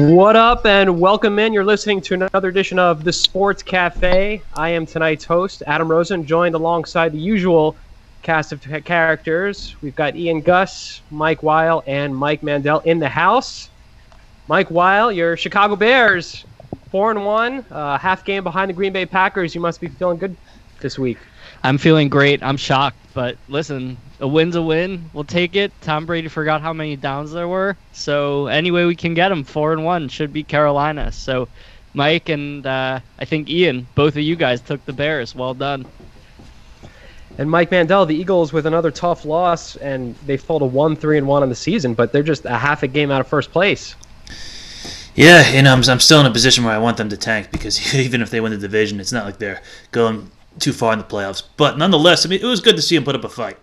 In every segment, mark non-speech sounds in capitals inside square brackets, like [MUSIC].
What up, and welcome in. You're listening to another edition of the Sports Cafe. I am tonight's host, Adam Rosen, joined alongside the usual cast of characters. We've got Ian Gus, Mike Weil, and Mike Mandel in the house. Mike Weil, your Chicago Bears, four and one, uh, half game behind the Green Bay Packers. You must be feeling good this week. I'm feeling great. I'm shocked, but listen, a win's a win. We'll take it. Tom Brady forgot how many downs there were, so anyway we can get him, four and one should be Carolina. So, Mike and uh, I think Ian, both of you guys took the Bears. Well done. And Mike Mandel, the Eagles with another tough loss, and they fall to one, three, and one on the season, but they're just a half a game out of first place. Yeah, you know, I'm, I'm still in a position where I want them to tank because [LAUGHS] even if they win the division, it's not like they're going too far in the playoffs. But nonetheless, I mean, it was good to see him put up a fight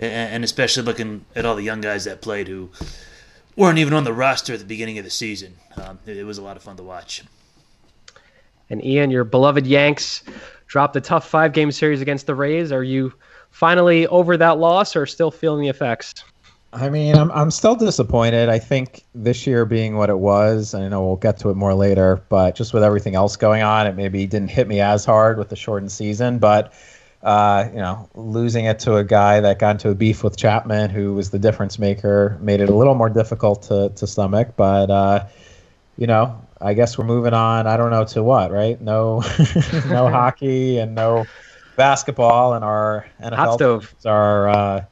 and especially looking at all the young guys that played who weren't even on the roster at the beginning of the season. Um, it, was a lot of fun to watch. And Ian, your beloved Yanks dropped a tough five game series against the Rays. Are you finally over that loss or still feeling the effects? I mean, I'm I'm still disappointed. I think this year being what it was, I know we'll get to it more later, but just with everything else going on, it maybe didn't hit me as hard with the shortened season. But uh, you know, losing it to a guy that got into a beef with Chapman, who was the difference maker, made it a little more difficult to, to stomach. But, uh, you know, I guess we're moving on. I don't know to what, right? No, [LAUGHS] no [LAUGHS] hockey and no basketball, and our NFL teams are. Uh,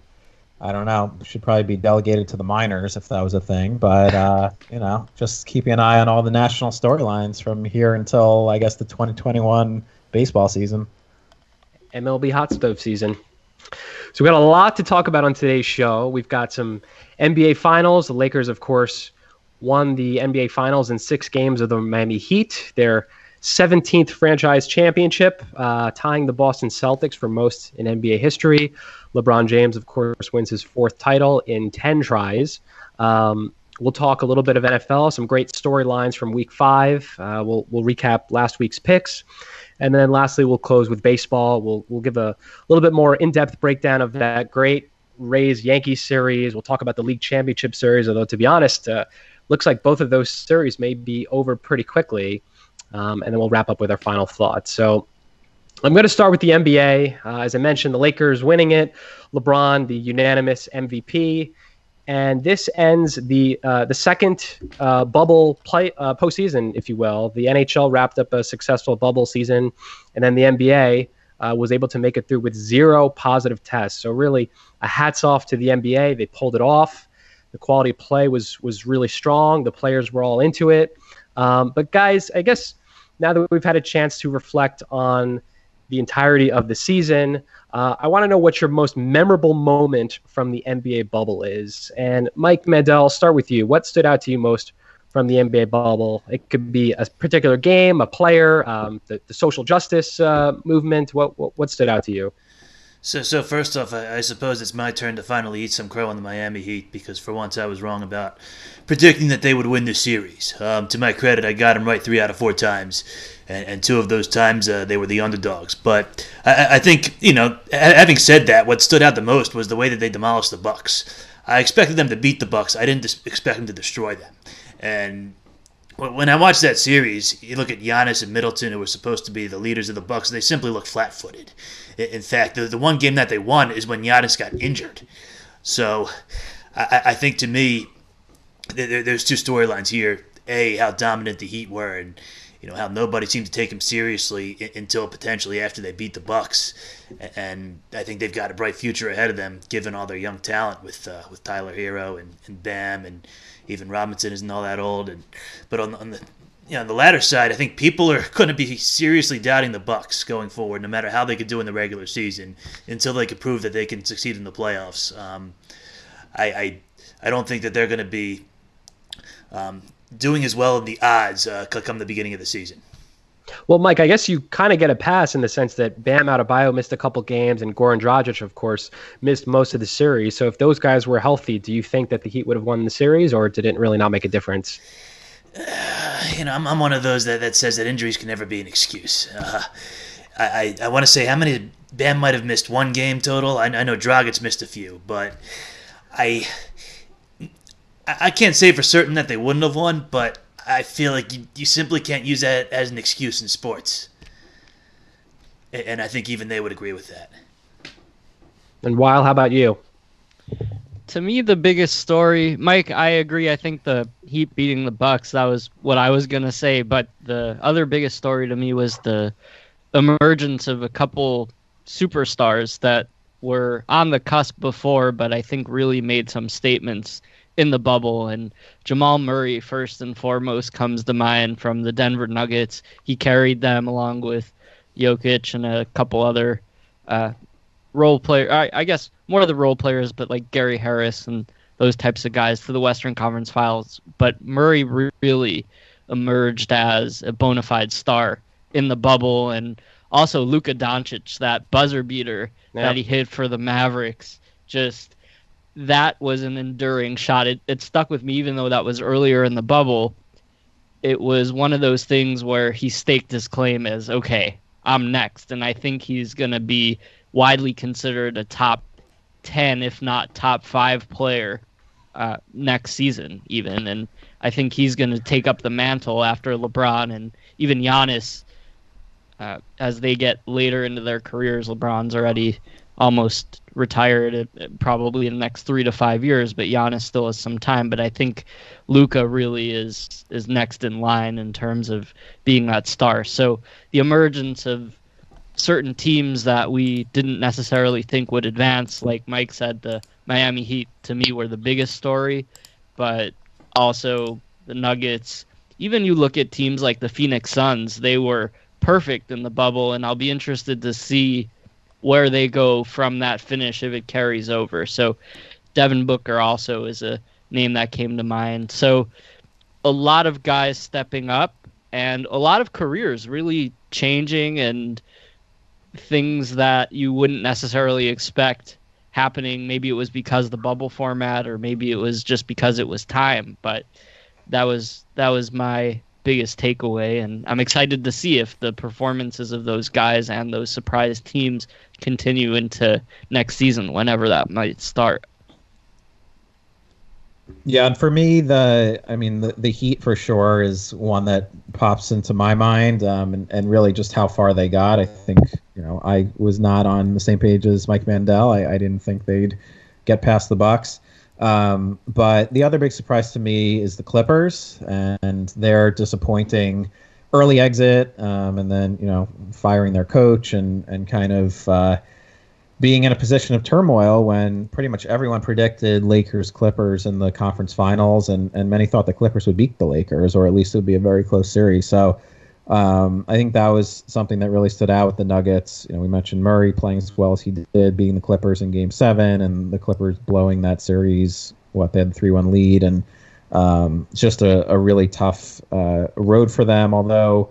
I don't know. Should probably be delegated to the minors if that was a thing. But uh, [LAUGHS] you know, just keeping an eye on all the national storylines from here until I guess the 2021 baseball season. MLB hot stove season. So we got a lot to talk about on today's show. We've got some NBA finals. The Lakers, of course, won the NBA finals in six games of the Miami Heat. Their 17th franchise championship, uh, tying the Boston Celtics for most in NBA history. LeBron James, of course, wins his fourth title in 10 tries. Um, we'll talk a little bit of NFL, some great storylines from week five. Uh, we'll, we'll recap last week's picks. And then lastly, we'll close with baseball. We'll we'll give a little bit more in-depth breakdown of that great Rays Yankees series. We'll talk about the league championship series. Although to be honest, uh, looks like both of those series may be over pretty quickly. Um, and then we'll wrap up with our final thoughts. So I'm going to start with the NBA. Uh, as I mentioned, the Lakers winning it. LeBron, the unanimous MVP and this ends the uh, the second uh, bubble play uh, postseason, if you will. The NHL wrapped up a successful bubble season, and then the NBA uh, was able to make it through with zero positive tests. So really, a hats off to the NBA. They pulled it off. The quality of play was was really strong. The players were all into it. Um, but guys, I guess now that we've had a chance to reflect on the entirety of the season. Uh, I want to know what your most memorable moment from the NBA bubble is. And Mike Mandel, I'll start with you. What stood out to you most from the NBA bubble? It could be a particular game, a player, um, the, the, social justice uh, movement. What, what, what stood out to you? So, so first off, I, I, suppose it's my turn to finally eat some crow on the Miami Heat because for once I was wrong about predicting that they would win the series. Um, to my credit, I got them right three out of four times, and, and two of those times uh, they were the underdogs. But I, I, think you know, having said that, what stood out the most was the way that they demolished the Bucks. I expected them to beat the Bucks. I didn't expect them to destroy them, and when I watched that series, you look at Giannis and Middleton, who were supposed to be the leaders of the Bucks. They simply look flat-footed. In fact, the, the one game that they won is when Giannis got injured. So, I, I think to me, there, there's two storylines here. A, how dominant the Heat were, and you know how nobody seemed to take them seriously until potentially after they beat the Bucks. And I think they've got a bright future ahead of them, given all their young talent with uh, with Tyler Herro and, and Bam and even Robinson isn't all that old. And but on, on the you know, on the latter side, I think people are [LAUGHS] going to be seriously doubting the Bucks going forward, no matter how they could do in the regular season, until they could prove that they can succeed in the playoffs. Um, I, I, I don't think that they're going to be um, doing as well in the odds uh, come the beginning of the season. Well, Mike, I guess you kind of get a pass in the sense that Bam Adebayo missed a couple games, and Goran Dragic, of course, missed most of the series. So, if those guys were healthy, do you think that the Heat would have won the series, or did it really not make a difference? Uh, you know, I'm, I'm one of those that, that says that injuries can never be an excuse. Uh, I, I, I want to say how many Bam might have missed one game total. I, I know Dragic missed a few, but I I can't say for certain that they wouldn't have won, but I feel like you, you simply can't use that as an excuse in sports. And I think even they would agree with that. And Weil, how about you? To me, the biggest story, Mike, I agree. I think the Heat beating the Bucks, that was what I was gonna say. But the other biggest story to me was the emergence of a couple superstars that were on the cusp before, but I think really made some statements in the bubble. And Jamal Murray, first and foremost, comes to mind from the Denver Nuggets. He carried them along with Jokic and a couple other uh, role player. I, I, guess more of the role players, but like Gary Harris and those types of guys to the Western Conference Finals. But Murray really emerged as a bona fide star in the bubble, and also Luka Doncic, that buzzer beater yeah. that he hit for the Mavericks, just that was an enduring shot. It it stuck with me even though that was earlier in the bubble. It was one of those things where he staked his claim as okay, I'm next, and I think he's going to be widely considered a top ten, if not top five player uh, next season, even. And I think he's going to take up the mantle after LeBron and even Giannis uh, as they get later into their careers. LeBron's already almost retired uh, probably in the next three to five years, but Giannis still has some time. But I think Luka really is is next in line in terms of being that star. So the emergence of certain teams that we didn't necessarily think would advance, like Mike said, the Miami Heat to me were the biggest story, but also the Nuggets. Even you look at teams like the Phoenix Suns, they were perfect in the bubble, and I'll be interested to see where they go from that finish if it carries over. So Devin Booker also is a name that came to mind. So a lot of guys stepping up and a lot of careers really changing and things that you wouldn't necessarily expect happening. Maybe it was because the bubble format or maybe it was just because it was time, but that was that was my biggest takeaway and I'm excited to see if the performances of those guys and those surprise teams continue into next season, whenever that might start. Yeah, and for me, the I mean, the, the Heat for sure is one that pops into my mind, um, and and really just how far they got. I think you know I was not on the same page as Mike Mandel. I, I didn't think they'd get past the Bucks. Um, but the other big surprise to me is the Clippers and their disappointing early exit, um, and then you know firing their coach and and kind of uh, being in a position of turmoil when pretty much everyone predicted Lakers Clippers in the conference finals, and and many thought the Clippers would beat the Lakers, or at least it would be a very close series. So. Um, I think that was something that really stood out with the Nuggets. You know, we mentioned Murray playing as well as he did, being the Clippers in Game Seven, and the Clippers blowing that series. What they had three-one lead, and um, just a, a really tough uh, road for them. Although,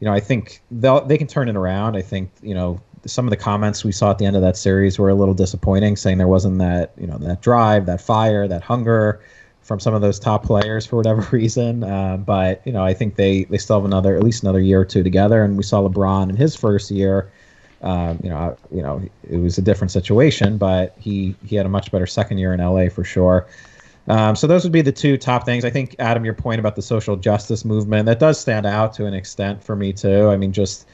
you know, I think they they can turn it around. I think you know some of the comments we saw at the end of that series were a little disappointing, saying there wasn't that you know that drive, that fire, that hunger from some of those top players for whatever [LAUGHS] reason. Uh, but you know, I think they they still have another at least another year or two together. And we saw LeBron in his first year. Um, you know, you know, it was a different situation, but he he had a much better second year in LA for sure. Um, so those would be the two top things. I think Adam, your point about the social justice movement that does stand out to an extent for me too. I mean, just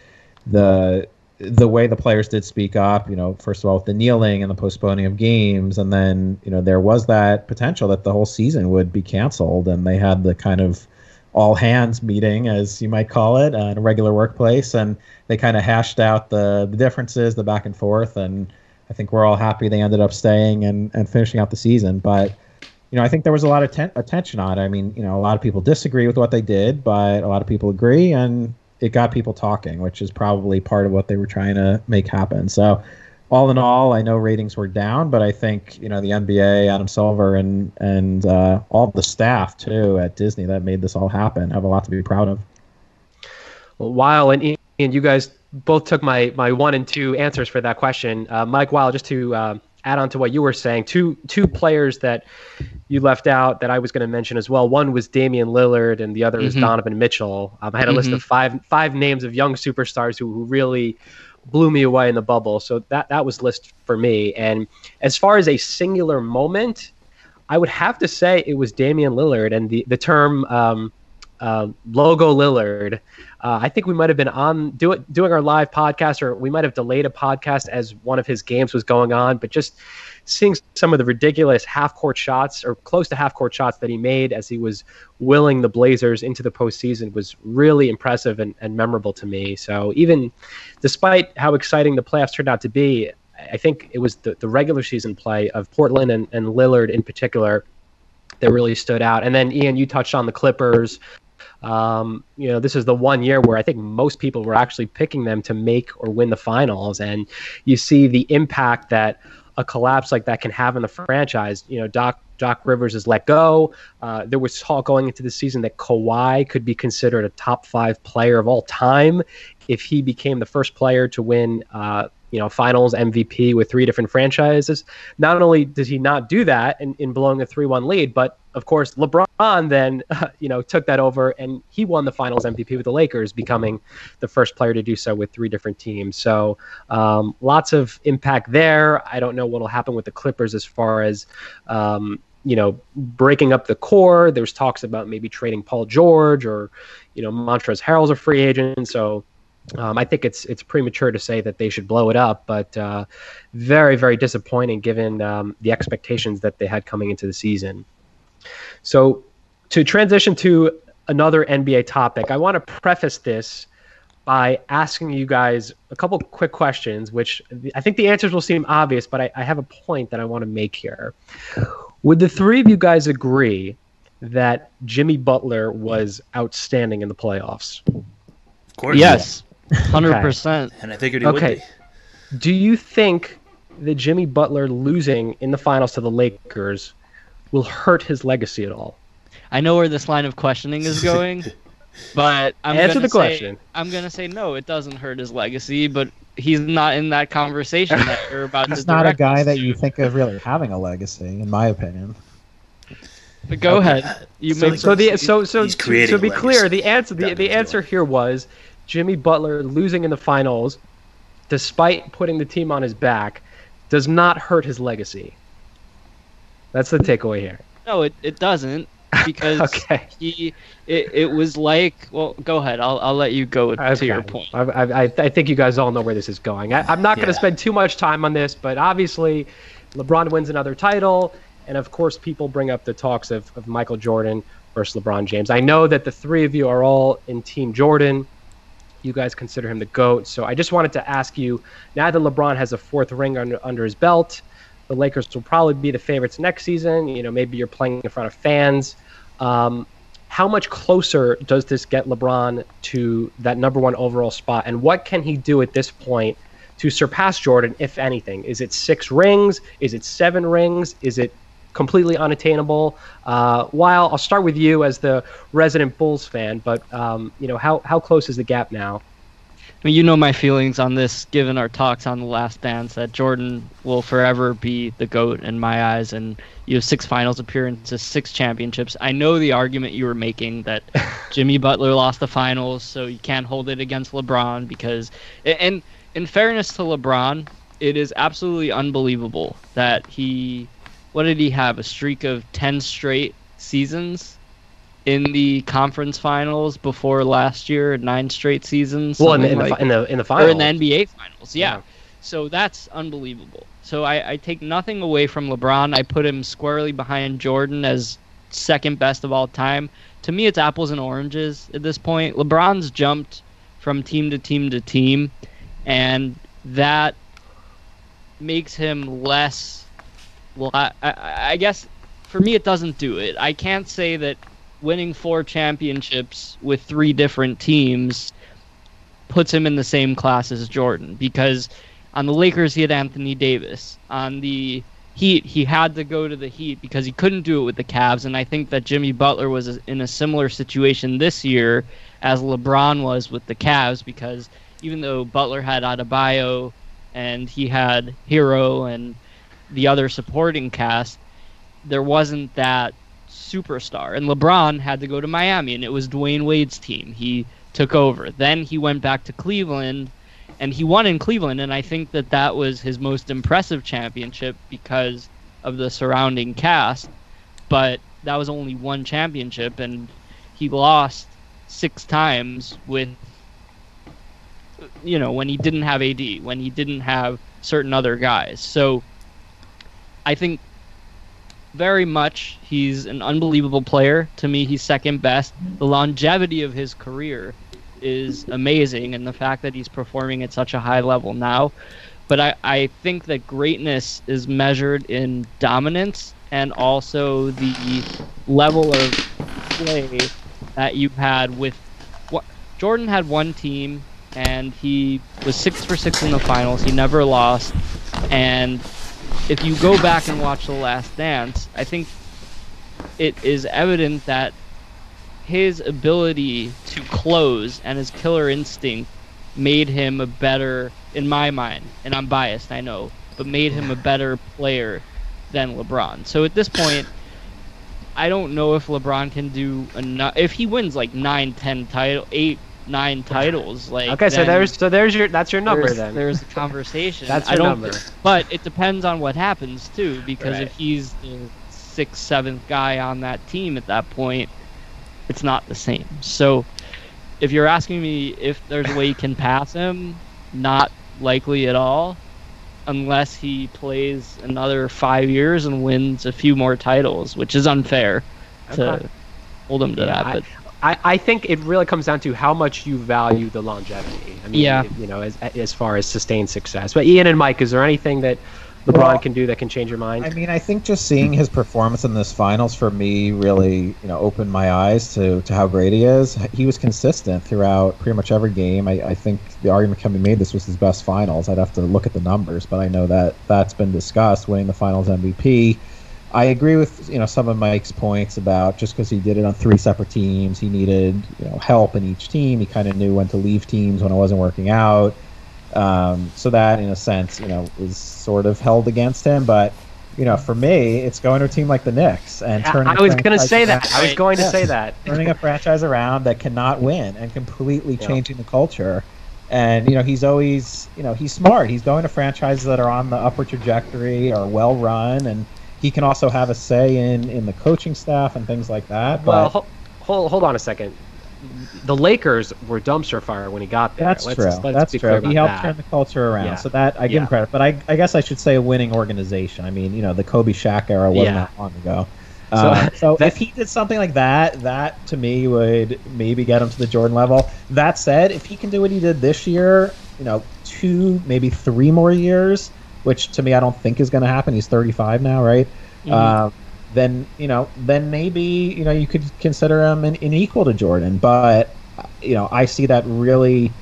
the the way the players did speak up. You know, first of all with the kneeling and the postponing of games, and then you know there was that potential that the whole season would be canceled, and they had the kind of all hands meeting, as you might call it, uh, in a regular workplace, and they kind of hashed out the the differences, the back and forth, and I think we're all happy they ended up staying and and finishing out the season, but you know, I think there was a lot of ten- attention on it. I mean, you know, a lot of people disagree with what they did, but a lot of people agree, and it got people talking, which is probably part of what they were trying to make happen. So, all in all, I know ratings were down, but I think you know the NBA, Adam Silver, and and uh, all the staff too at Disney that made this all happen have a lot to be proud of. Well, Weil and and you guys both took my my one and two answers for that question. Uh, Mike Weil, just to uh, add on to what you were saying, two two players that you left out that I was going to mention as well. One was Damian Lillard, and the other mm-hmm. is Donovan Mitchell. Um, I had a mm-hmm. list of five five names of young superstars who, who really blew me away in the bubble. So that that was list for me. And as far as a singular moment, I would have to say it was Damian Lillard, and the the term. Um, uh, logo Lillard. Uh, I think we might have been on do it, doing our live podcast, or we might have delayed a podcast as one of his games was going on. But just seeing some of the ridiculous half court shots or close to half court shots that he made as he was willing the Blazers into the postseason was really impressive and, and memorable to me. So even despite how exciting the playoffs turned out to be, I think it was the, the regular season play of Portland and, and Lillard in particular that really stood out. And then Ian, you touched on the Clippers. Um, you know, this is the one year where I think most people were actually picking them to make or win the finals, and you see the impact that a collapse like that can have in the franchise. You know, Doc Doc Rivers is let go. Uh, there was talk going into the season that Kawhi could be considered a top five player of all time if he became the first player to win. Uh, you know, finals MVP with three different franchises. Not only does he not do that in, in blowing a 3 1 lead, but of course, LeBron then, uh, [LAUGHS] you know, took that over and he won the finals MVP with the Lakers, becoming the first player to do so with three different teams. So um, lots of impact there. I don't know what will happen with the Clippers as far as, um, you know, breaking up the core. There's talks about maybe trading Paul George or, you know, Montrezl Harrell's a free agent. So um, I think it's it's premature to say that they should blow it up, but uh, very very disappointing given um, the expectations that they had coming into the season. So to transition to another NBA topic, I want to preface this by asking you guys a couple quick questions, which I think the answers will seem obvious, but I, I have a point that I want to make here. Would the three of you guys agree that Jimmy Butler was outstanding in the playoffs? Of course. Yes, [LAUGHS] hundred percent. And I figured he Okay. would be. Do you think that Jimmy Butler losing in the finals to the Lakers will hurt his legacy at all? I know where this line of questioning is going, [LAUGHS] but I'm Answer gonna the say- question. I'm gonna say no. It doesn't hurt his legacy, but he's not in that conversation that you're about to. He's not a guy that you think of really having a legacy, in my opinion. But go ahead. You So, make so the so so He's to, to be a clear, the answer the, the answer here was Jimmy Butler losing in the finals, despite putting the team on his back, does not hurt his legacy. That's the takeaway here. no, it, it doesn't because [LAUGHS] Okay. he it, it was like well go ahead I'll I'll let you go to your point. I, I, I- I think you guys all know where this is going. I, I'm not going to spend too much time on this, but obviously, LeBron wins another title, and of course, people bring up the talks of, of Michael Jordan versus LeBron James. I know that the three of you are all in Team Jordan. You guys consider him the GOAT. So I just wanted to ask you now that LeBron has a fourth ring under, under his belt, the Lakers will probably be the favorites next season. You know, maybe you're playing in front of fans. Um, how much closer does this get LeBron to that number one overall spot? And what can he do at this point to surpass Jordan, if anything? Is it six rings? Is it seven rings? Is it completely unattainable? Uh, Weil I'll start with you as the resident Bulls fan, but um, you know how how close is the gap now? I mean, you know my feelings on this, given our talks on the Last Dance, that Jordan will forever be the goat in my eyes, and you have six finals appearances, six championships. I know the argument you were making that [LAUGHS] Jimmy Butler lost the finals, so you can't hold it against LeBron because, and in fairness to LeBron, it is absolutely unbelievable that he, what did he have, a streak of ten straight seasons in the conference finals before last year, nine straight seasons. Well, in the in something the, in the in the or in the NBA finals. Yeah. Yeah. So that's unbelievable. So I, I take nothing away from LeBron. I put him squarely behind Jordan as second best of all time. To me, it's apples and oranges at this point. LeBron's jumped from team to team to team, and that makes him less. Well, I, I, I guess for me, it doesn't do it. I can't say that winning four championships with three different teams puts him in the same class as Jordan because on the Lakers he had Anthony Davis. On the Heat he had to go to the Heat because he couldn't do it with the Cavs and I think that Jimmy Butler was in a similar situation this year as LeBron was with the Cavs because even though Butler had Adebayo and he had Herro and the other supporting cast there wasn't that superstar and LeBron had to go to Miami and it was Dwyane Wade's team. He took over. Then he went back to Cleveland and he won in Cleveland and I think that that was his most impressive championship because of the surrounding cast, but that was only one championship and he lost six times with you know when he didn't have AD, when he didn't have certain other guys. So I think very much he's an unbelievable player. To me, he's second best. The longevity of his career is amazing, and the fact that he's performing at such a high level now. But I, I think that greatness is measured in dominance and also the level of play that you've had with what Jordan had one team and he was six for six in the finals. He never lost, and if you go back and watch The Last Dance, I think it is evident that his ability to close and his killer instinct made him a better, in my mind, and I'm biased, I know, but made him a better player than LeBron. So at this point, I don't know if LeBron can do enough. If he wins like nine, ten title, eight, nine titles, like Okay, so there's so there's your that's your number there's, then. There's a conversation. That's I your don't, number. But it depends on what happens too, because Right. if he's the sixth, seventh guy on that team at that point, it's not the same. So, if you're asking me if there's a way you can pass him, not likely at all, unless he plays another five years and wins a few more titles, which is unfair to hold him to Yeah, that. I- But I, I think it really comes down to how much you value the longevity. I mean, Yeah. you know, as as far as sustained success. But Ian and Mike, is there anything that LeBron Well, can do that can change your mind? I I mean, I think just seeing his performance in this finals for me really, you know, opened my eyes to, to how great he is. He was consistent throughout pretty much every game. I, I think the argument can be made this was his best finals. I'd have to look at the numbers, but I know that that's been discussed. Winning the finals MVP. I agree with you know some of Mike's points about just because he did it on three separate teams, he needed you know help in each team. He kind of knew when to leave teams when it wasn't working out. Um, so that, in a sense, you know, is sort of held against him. But you know, for me, it's going to a team like the Knicks and Yeah, turning. I was going to say that. I was going to say that. turning a franchise around that cannot win and completely Yeah. changing the culture. And you know, he's always, you know, he's smart. He's going to franchises that are on the upward trajectory, are well run, and he can also have a say in in the coaching staff and things like that. Well, hold, hold, on a second. The Lakers were dumpster fire when he got there. that's let's, true. Let's that's true. He helped that. turn the culture around, Yeah. so that I give Yeah. him credit. But I, I guess I should say a winning organization. I mean, you know, the Kobe Shaq era wasn't Yeah. that long ago. Uh, [LAUGHS] so that- if he did something like that, that to me would maybe get him to the Jordan level. That said, if he can do what he did this year, you know, two maybe three more years, which to me I don't think is going to happen. He's 35 now, right? Mhm. Uh, then you know, then maybe you know you could consider him an, an equal to Jordan, but you know I see that really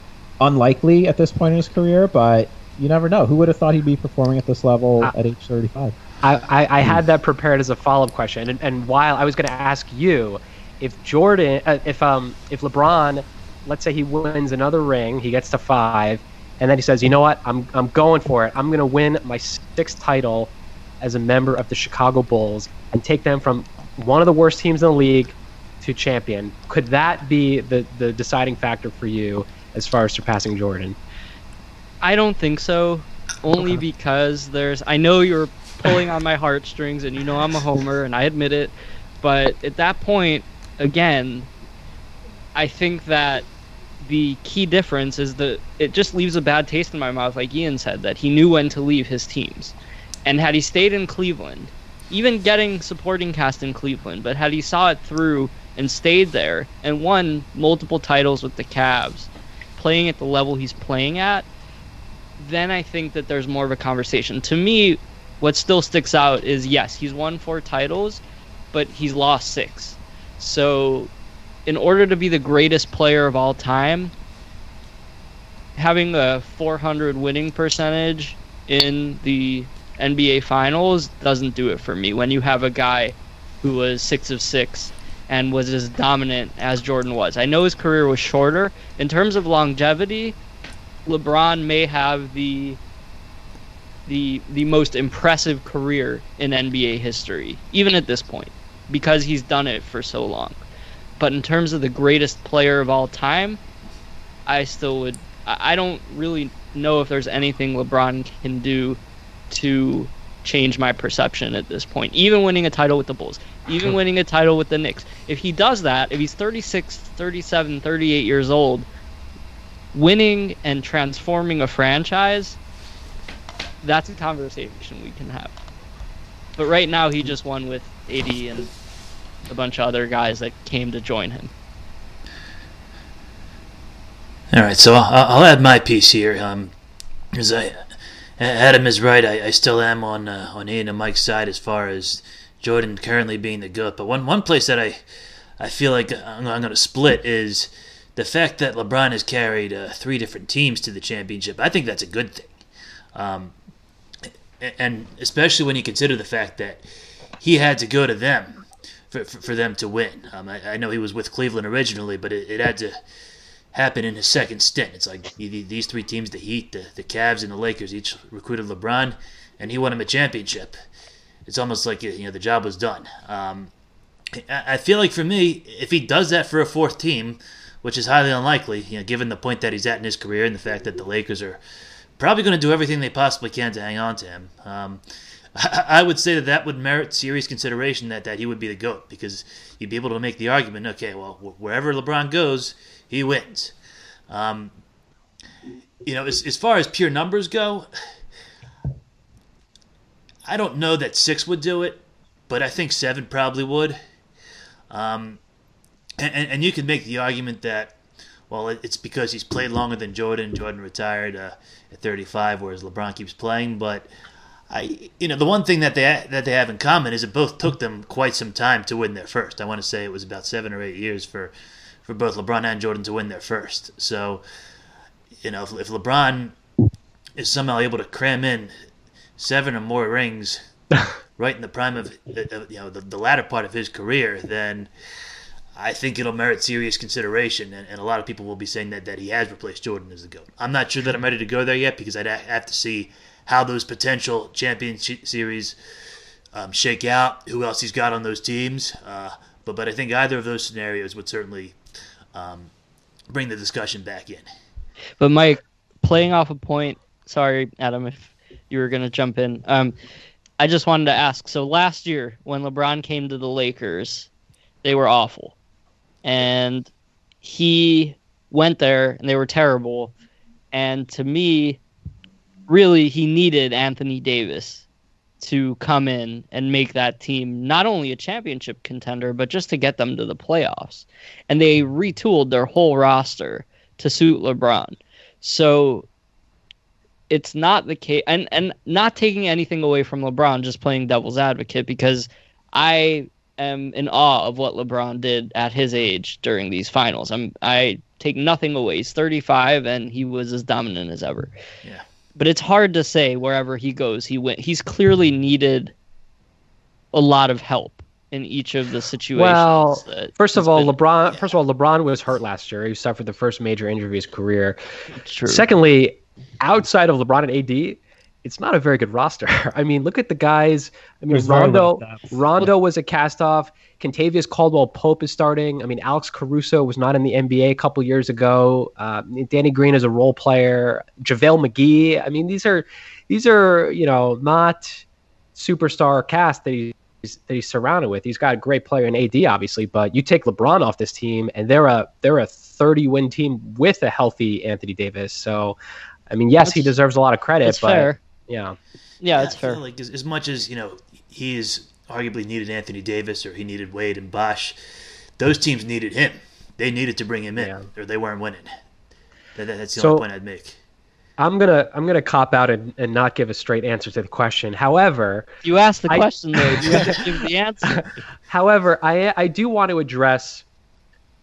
unlikely at this point in his career. But you never know. Who would have thought he'd be performing at this level at age 35? I, I, I had that prepared as a follow-up question, and, and while I was going to ask you, if Jordan, uh, if um, if LeBron, let's say he wins another ring, he gets to five, and then he says, you know what, I'm I'm going for it. I'm going to win my sixth title as a member of the Chicago Bulls and take them from one of the worst teams in the league to champion. Could that be the the deciding factor for you as far as surpassing Jordan? I don't think so. Only Okay. because there's. I know you're pulling on my heartstrings, and you know I'm a homer, and I admit it. But at that point, again, I think that the key difference is that it just leaves a bad taste in my mouth, like Ian said, that he knew when to leave his teams. And had he stayed in Cleveland, even getting supporting cast in Cleveland, but had he saw it through and stayed there and won multiple titles with the Cavs, playing at the level he's playing at, then I think that there's more of a conversation. To me, what still sticks out is yes, he's won four titles, but he's lost six. So, in order to be the greatest player of all time, having a 400 winning percentage in the NBA Finals doesn't do it for me. When you have a guy who was six of six and was as dominant as Jordan was, I know his career was shorter. In terms of longevity, LeBron may have the the the most impressive career in NBA history, even at this point, because he's done it for so long. But in terms of the greatest player of all time, I still would. I don't really know if there's anything LeBron can do to change my perception at this point. Even winning a title with the Bulls, even [LAUGHS] winning a title with the Knicks. If he does that, if he's 36, 37, 38 years old, winning and transforming a franchise, that's a conversation we can have. But right now, he just won with AD and a bunch of other guys that came to join him. All right, so I'll, I'll add my piece here. Um, because I, Adam is right. I, I still am on uh, on Ian and Mike's side as far as Jordan currently being the goat. But one one place that I I feel like I'm, I'm going to split is the fact that LeBron has carried uh, three different teams to the championship. I think that's a good thing, um, and especially when you consider the fact that he had to go to them for, for, for them to win. Um, I, I, know he was with Cleveland originally, but it, it had to happen in his second stint. It's like these three teams, the Heat, the, the Cavs, and the Lakers, each recruited LeBron, and he won him a championship. It's almost like you know the job was done. Um, I feel like for me, if he does that for a fourth team, which is highly unlikely, you know, given the point that he's at in his career and the fact that the Lakers are probably going to do everything they possibly can to hang on to him. Um, I would say that that would merit serious consideration that, that he would be the GOAT because you'd be able to make the argument okay, well, wherever LeBron goes, he wins. Um, you know, as, as far as pure numbers go, I don't know that six would do it, but I think seven probably would. Um, and, and you could make the argument that, well, it's because he's played longer than Jordan. Jordan retired uh, at 35, whereas LeBron keeps playing. But I, you know, the one thing that they that they have in common is it both took them quite some time to win their first. I want to say it was about seven or eight years for for both LeBron and Jordan to win their first. So, you know, if, if LeBron is somehow able to cram in seven or more rings [LAUGHS] right in the prime of, you know the, the latter part of his career, then I think it'll merit serious consideration. And, and, a lot of people will be saying that that he has replaced Jordan as the goat. I'm not sure that I'm ready to go there yet because I'd have to see how those potential champion series um, shake out, who else he's got on those teams. Uh, but but I think either of those scenarios would certainly um, bring the discussion back in. But Mike, playing off a point. Sorry, Adam, if you were going to jump in. Um, I just wanted to ask. So last year, when LeBron came to the Lakers, they were awful, and he went there and they were terrible. And to me, really, he needed Anthony Davis to come in and make that team not only a championship contender, but just to get them to the playoffs. And they retooled their whole roster to suit LeBron. So it's not the case, and, and not taking anything away from LeBron, just playing devil's advocate, because I am in awe of what LeBron did at his age during these finals. I'm I take nothing away. He's 35 and he was as dominant as ever. Yeah but it's hard to say wherever he goes he went. He's clearly needed a lot of help in each of the situations. Well, first of all, been, LeBron. Yeah. First of all, LeBron was hurt last year. He suffered the first major injury of his career. True. Secondly, outside of LeBron and AD, it's not a very good roster. [LAUGHS] I mean, look at the guys. I mean, There's Rondo. Rondo was a cast-off. Kentavious Caldwell Pope is starting. I mean, Alex Caruso was not in the NBA a couple years ago. Uh, Danny Green is a role player. JaVale McGee. I mean, these are these are you know not superstar cast that he's that he's surrounded with. He's got a great player in AD, obviously, but you take LeBron off this team, and they're a they're a 30 win team with a healthy Anthony Davis. So, I mean, yes, that's, he deserves a lot of credit, but fair. Yeah, yeah, it's fair. Like as, as much as you know, he's arguably needed Anthony Davis or he needed Wade and Bosh. Those teams needed him. They needed to bring him in, yeah. or they weren't winning. That, that's the so, only point I'd make. I'm gonna I'm gonna cop out and, and not give a straight answer to the question. However, you asked the I, question though. You have to [LAUGHS] give the answer. [LAUGHS] However, I I do want to address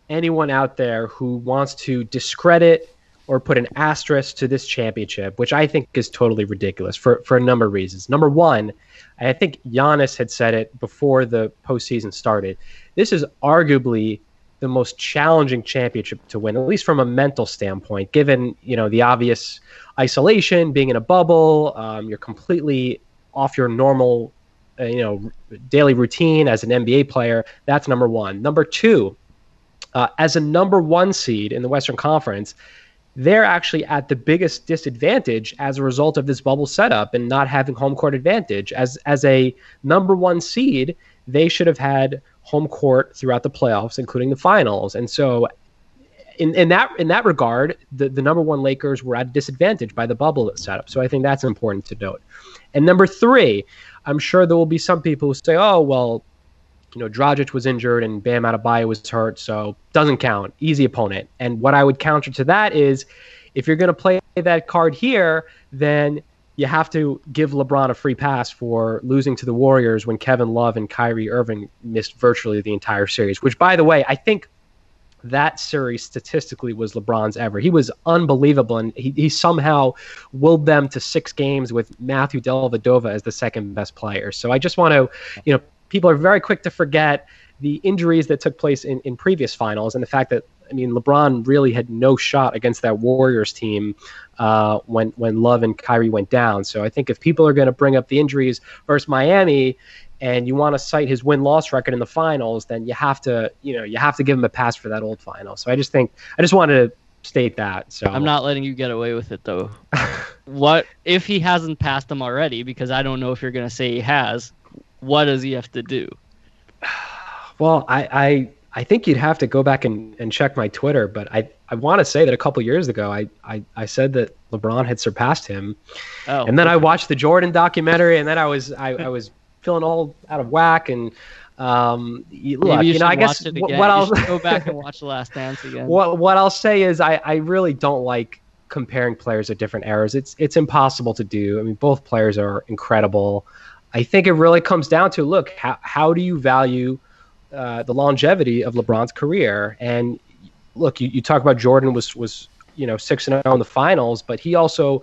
anyone out there who wants to discredit or put an asterisk to this championship, which I think is totally ridiculous for, for a number of reasons. Number one, I think Giannis had said it before the postseason started. This is arguably the most challenging championship to win, at least from a mental standpoint, given you know the obvious isolation, being in a bubble, um, you're completely off your normal, uh, you know, daily routine as an NBA player. That's number one. Number two, uh, as a number one seed in the Western Conference, they're actually at the biggest disadvantage as a result of this bubble setup and not having home court advantage. As as a number one seed, they should have had home court throughout the playoffs, including the finals. And so, in, in that in that regard, the, the number one Lakers were at a disadvantage by the bubble setup. So I think that's important to note. And number three, I'm sure there will be some people who say, "Oh, well, you know, Dragic was injured and Bam Adebayo was hurt, so doesn't count. Easy opponent." And what I would counter to that is, if you're going to play that card here, then you have to give LeBron a free pass for losing to the Warriors when Kevin Love and Kyrie Irving missed virtually the entire series. Which, by the way, I think that series statistically was LeBron's ever. He was unbelievable, and he, he somehow willed them to six games with Matthew Dellavedova as the second best player. So I just want to, you know, people are very quick to forget the injuries that took place in, in previous finals and the fact that I mean LeBron really had no shot against that Warriors team uh, when when Love and Kyrie went down. So I think if people are going to bring up the injuries versus Miami, and you want to cite his win loss record in the finals, then you have to you know you have to give him a pass for that old final. So I just think I just wanted to state that. So I'm not letting you get away with it though. [LAUGHS] what if he hasn't passed them already? Because I don't know if you're going to say he has. What does he have to do? Well, I, I I think you'd have to go back and, and check my Twitter, but I, I want to say that a couple years ago I, I, I said that LeBron had surpassed him. Oh, and then okay. I watched the Jordan documentary and then I was I, I was feeling all out of whack and um you, look, you, you know I guess what, what I'll go back [LAUGHS] and watch the last dance again. What what I'll say is I, I really don't like comparing players at different eras. It's it's impossible to do. I mean both players are incredible. I think it really comes down to look how how do you value uh, the longevity of LeBron's career. And look, you, you talk about Jordan was was you know six and zero oh in the finals, but he also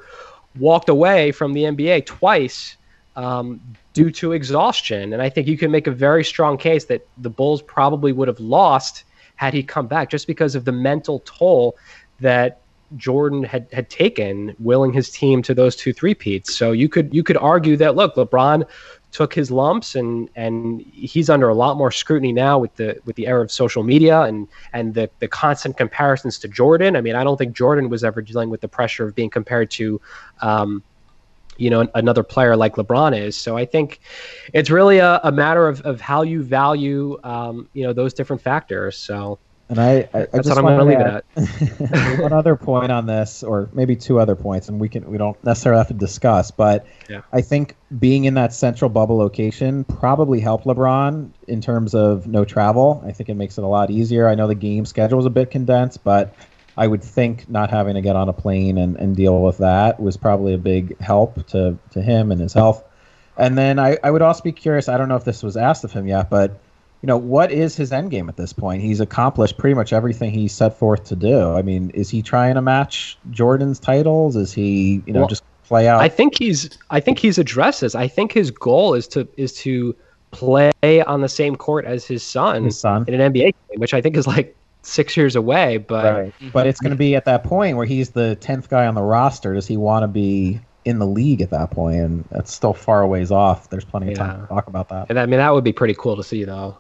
walked away from the NBA twice um, due to exhaustion. And I think you can make a very strong case that the Bulls probably would have lost had he come back, just because of the mental toll that Jordan had had taken, willing his team to those two three peats. So you could you could argue that look, LeBron took his lumps and and he's under a lot more scrutiny now with the with the era of social media and and the the constant comparisons to Jordan. I mean, I don't think Jordan was ever dealing with the pressure of being compared to um, you know another player like LeBron is. So I think it's really a, a matter of, of how you value um, you know those different factors. So and I, I, I that's what I'm going to leave it at. [LAUGHS] one other point on this, or maybe two other points, and we can we don't necessarily have to discuss, but yeah. I think being in that central bubble location probably helped LeBron in terms of no travel. I think it makes it a lot easier. I know the game schedule is a bit condensed, but I would think not having to get on a plane and, and deal with that was probably a big help to, to him and his health. And then I, I would also be curious, I don't know if this was asked of him yet, but you know, what is his end game at this point? He's accomplished pretty much everything he set forth to do. I mean, is he trying to match Jordan's titles? Is he, you know, well, just play out? I think he's I think he's addressed this. I think his goal is to is to play on the same court as his son, his son. in an NBA game, which I think is like six years away. But right. Mm-hmm. but it's going to be at that point where he's the tenth guy on the roster. Does he want to be in the league at that point? And that's still far a ways off. There's plenty of yeah. time to talk about that. And I mean, that would be pretty cool to see, though.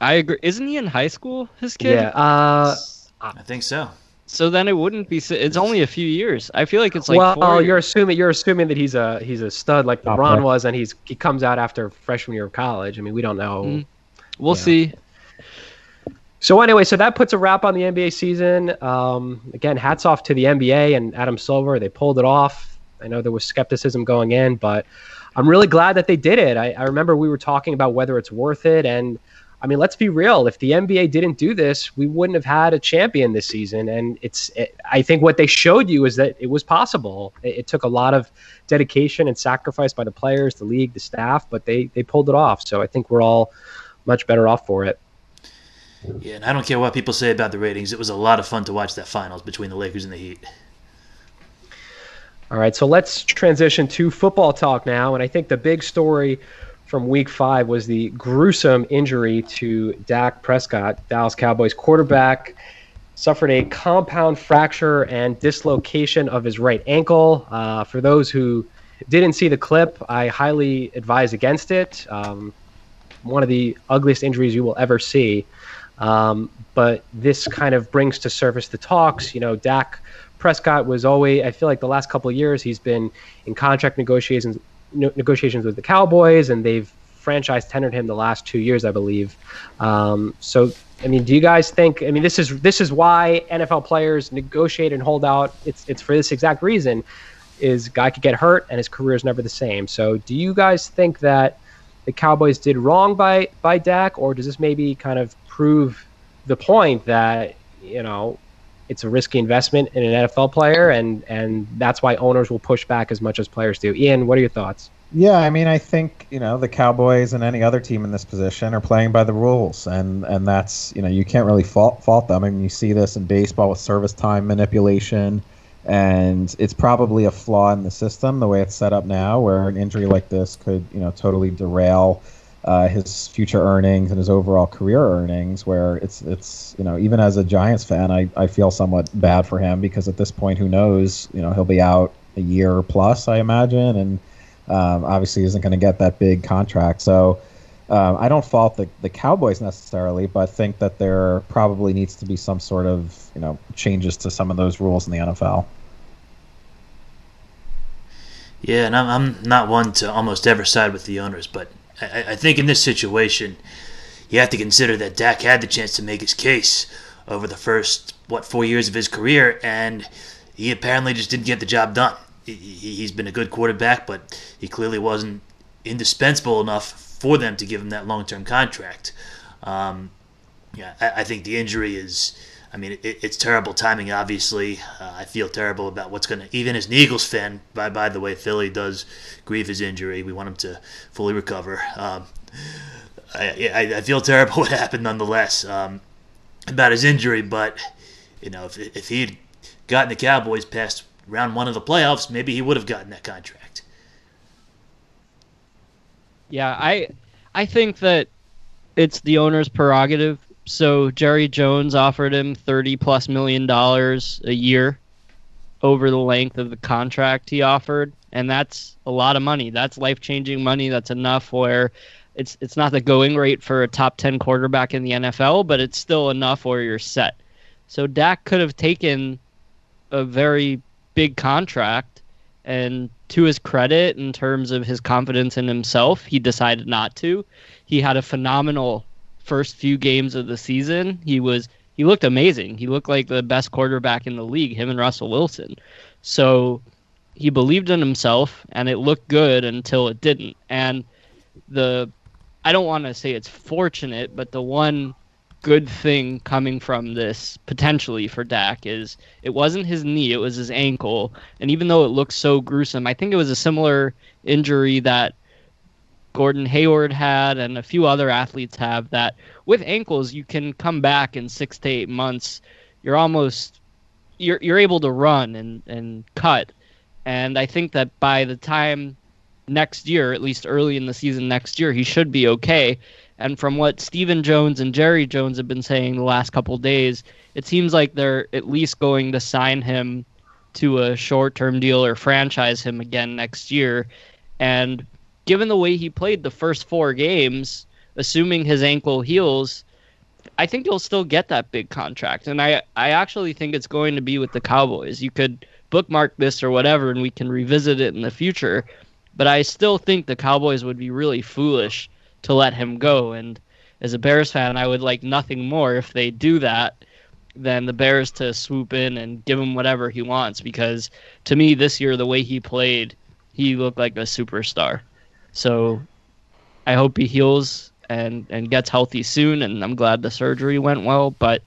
I agree. Isn't he in high school? His kid. Yeah. Uh, I think so. So then it wouldn't be. It's only a few years. I feel like it's like. Well, you're assuming you're assuming that he's a he's a stud like LeBron was, and he's he comes out after freshman year of college. I mean, we don't know. Mm. We'll see. So anyway, so that puts a wrap on the NBA season. Um, again, hats off to the NBA and Adam Silver. They pulled it off. I know there was skepticism going in, but I'm really glad that they did it. I, I remember we were talking about whether it's worth it, and I mean, let's be real. If the NBA didn't do this, we wouldn't have had a champion this season. And it's, it, I think what they showed you is that it was possible. It, it, took a lot of dedication and sacrifice by the players, the league, the staff, but they they pulled it off. So I think we're all much better off for it. Yeah, and I don't care what people say about the ratings. It was a lot of fun to watch that finals between the Lakers and the Heat. All right, so let's transition to football talk now. And I think the big story from week five was the gruesome injury to Dak Prescott, Dallas Cowboys quarterback. Suffered a compound fracture and dislocation of his right ankle. Uh, for those who didn't see the clip, I highly advise against it. Um, one of the ugliest injuries you will ever see. Um, but this kind of brings to surface the talks. You know, Dak Prescott was always, I feel like the last couple of years, he's been in contract negotiations negotiations with the Cowboys, and they've franchise tendered him the last two years, I believe. Um, so, I mean, do you guys think? I mean, this is this is why NFL players negotiate and hold out. It's it's for this exact reason. Is guy could get hurt and his career is never the same. So, do you guys think that the Cowboys did wrong by by Dak, or does this maybe kind of prove the point that you know it's a risky investment in an NFL player, and and that's why owners will push back as much as players do. Ian, what are your thoughts? Yeah, I mean, I think you know the Cowboys and any other team in this position are playing by the rules, and and that's you know you can't really fault fault them. I mean, you see this in baseball with service time manipulation, and it's probably a flaw in the system the way it's set up now, where an injury like this could you know totally derail uh, his future earnings and his overall career earnings. Where it's it's you know even as a Giants fan, I, I feel somewhat bad for him because at this point, who knows? You know he'll be out a year plus, I imagine, and um, obviously isn't going to get that big contract. So. Um, I don't fault the, the Cowboys necessarily, but think that there probably needs to be some sort of you know changes to some of those rules in the NFL. Yeah, and I'm, I'm not one to almost ever side with the owners, but I, I think in this situation, you have to consider that Dak had the chance to make his case over the first what four years of his career, and he apparently just didn't get the job done. He, has been a good quarterback, but he clearly wasn't indispensable enough for them to give him that long-term contract. Um, yeah, I, I, think the injury is. I mean, it, it's terrible timing. Obviously, uh, I feel terrible about what's going to. Even as an Eagles fan, by by the way, Philly does grieve his injury. We want him to fully recover. Um, I, I, I, feel terrible [LAUGHS] what happened nonetheless um, about his injury, but you know, if if he'd gotten the Cowboys past round one of the playoffs, maybe he would have gotten that contract. Yeah, I I think that it's the owner's prerogative so Jerry Jones offered him thirty plus million dollars a year over the length of the contract he offered, and that's a lot of money. That's life changing money. That's enough where it's it's not the going rate for a top ten quarterback in the NFL, but it's still enough where you're set. So Dak could have taken a very big contract, and to his credit, in terms of his confidence in himself, he decided not to. He had a phenomenal first few games of the season, he was he looked amazing. He looked like the best quarterback in the league, him and Russell Wilson. So he believed in himself and it looked good until it didn't. And the I don't want to say it's fortunate, but the one good thing coming from this potentially for Dak is it wasn't his knee, it was his ankle. And even though it looked so gruesome, I think it was a similar injury that Gordon Hayward had and a few other athletes have that with ankles you can come back in six to eight months. You're almost you're you're able to run and, and cut. And I think that by the time next year, at least early in the season next year, he should be okay. And from what Stephen Jones and Jerry Jones have been saying the last couple days, it seems like they're at least going to sign him to a short term deal or franchise him again next year. And given the way he played the first four games, assuming his ankle heals, I think he'll still get that big contract. And I, I actually think it's going to be with the Cowboys. You could bookmark this or whatever, and we can revisit it in the future. But I still think the Cowboys would be really foolish to let him go. And as a Bears fan, I would like nothing more if they do that than the Bears to swoop in and give him whatever he wants. Because to me, this year, the way he played, he looked like a superstar. So I hope he heals and and gets healthy soon. And I'm glad the surgery went well, but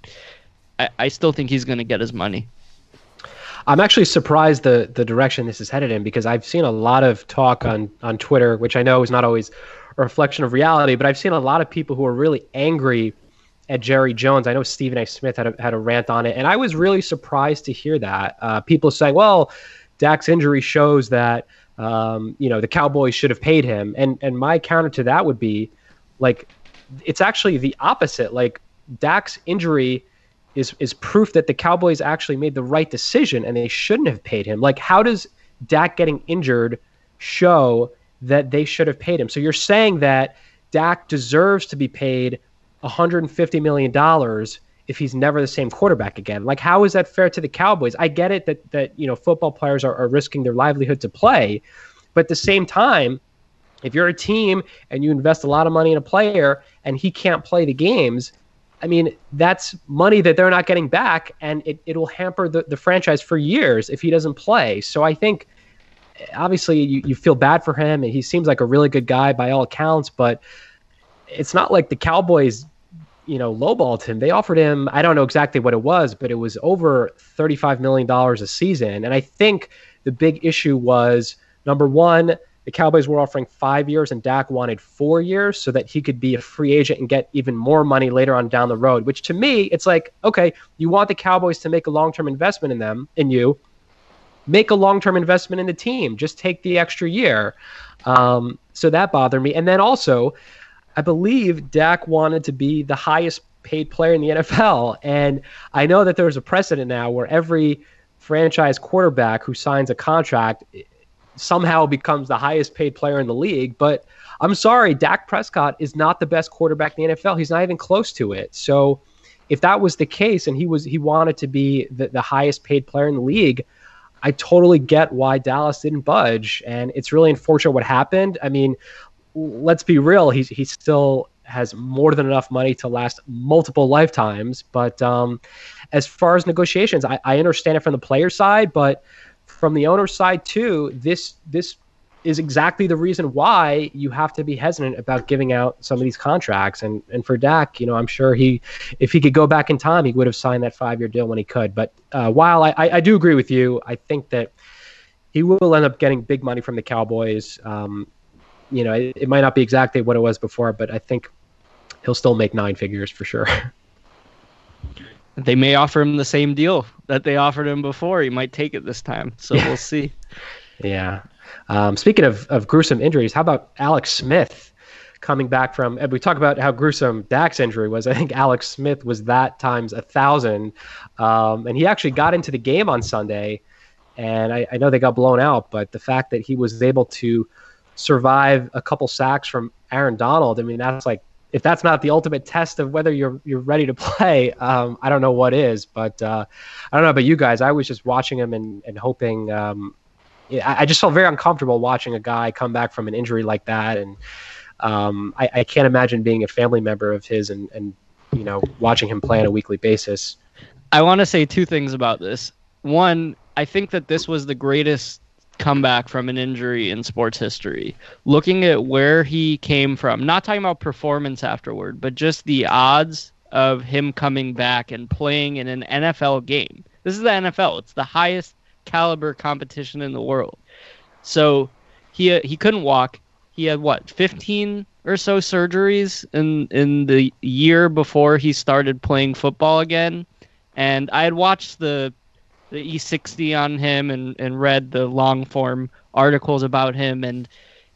I, I still think he's going to get his money. I'm actually surprised the the direction this is headed in because I've seen a lot of talk on on Twitter, which I know is not always a reflection of reality, but I've seen a lot of people who are really angry at Jerry Jones. I know Stephen A. Smith had a, had a rant on it, and I was really surprised to hear that. Uh, people saying, "Well, Dak's injury shows that um, you know, the Cowboys should have paid him. And and my counter to that would be, like, it's actually the opposite. Like Dak's injury is is proof that the Cowboys actually made the right decision and they shouldn't have paid him. Like, how does Dak getting injured show that they should have paid him? So you're saying that Dak deserves to be paid 150 million dollars if he's never the same quarterback again. Like, how is that fair to the Cowboys? I get it that that you know football players are, are risking their livelihood to play, but at the same time, if you're a team and you invest a lot of money in a player and he can't play the games, I mean, that's money that they're not getting back, and it, it'll hamper the, the franchise for years if he doesn't play. So I think, obviously, you, you feel bad for him, and he seems like a really good guy by all accounts, but it's not like the Cowboys, you know, lowballed him. They offered him, I don't know exactly what it was, but it was over $35 million a season. And I think the big issue was number one, the Cowboys were offering five years, and Dak wanted four years so that he could be a free agent and get even more money later on down the road. Which to me, it's like, okay, you want the Cowboys to make a long term investment in them, in you. Make a long term investment in the team. Just take the extra year. Um, so that bothered me. And then also, I believe Dak wanted to be the highest paid player in the NFL. And I know that there's a precedent now where every franchise quarterback who signs a contract somehow becomes the highest paid player in the league. But I'm sorry, Dak Prescott is not the best quarterback in the NFL. He's not even close to it. So if that was the case and he was he wanted to be the, the highest paid player in the league, I totally get why Dallas didn't budge. And it's really unfortunate what happened. I mean, let's be real, he's he still has more than enough money to last multiple lifetimes. But um, as far as negotiations, I, I understand it from the player side, but from the owner's side too, this this is exactly the reason why you have to be hesitant about giving out some of these contracts. And and for Dak, you know, I'm sure he, if he could go back in time, he would have signed that five year deal when he could. But uh, while I, I do agree with you, I think that he will end up getting big money from the Cowboys. Um, you know, it, it might not be exactly what it was before, but I think he'll still make nine figures for sure. [LAUGHS] they may offer him the same deal that they offered him before. He might take it this time. So we'll see. [LAUGHS] Yeah. Um, speaking of, of gruesome injuries, how about Alex Smith coming back from? We talk about how gruesome Dak's injury was. I think Alex Smith was that times a thousand, um, and he actually got into the game on Sunday. And I, I know they got blown out, but the fact that he was able to survive a couple sacks from Aaron Donald, I mean, that's like if that's not the ultimate test of whether you're you're ready to [LAUGHS] play, um, I don't know what is. But uh, I don't know about you guys. I was just watching him and and hoping. Um, I, just felt very uncomfortable watching a guy come back from an injury like that, and um, I, I, can't imagine being a family member of his and and you know watching him play on a weekly basis. I want to say two things about this. One, I think that this was the greatest comeback from an injury in sports history. Looking at where he came from, not talking about performance afterward, but just the odds of him coming back and playing in an NFL game. This is the NFL. It's the highest caliber competition in the world. So he uh, he couldn't walk. He had what, 15 or so surgeries in in the year before he started playing football again. And I had watched the the E60 on him and, and read the long form articles about him, and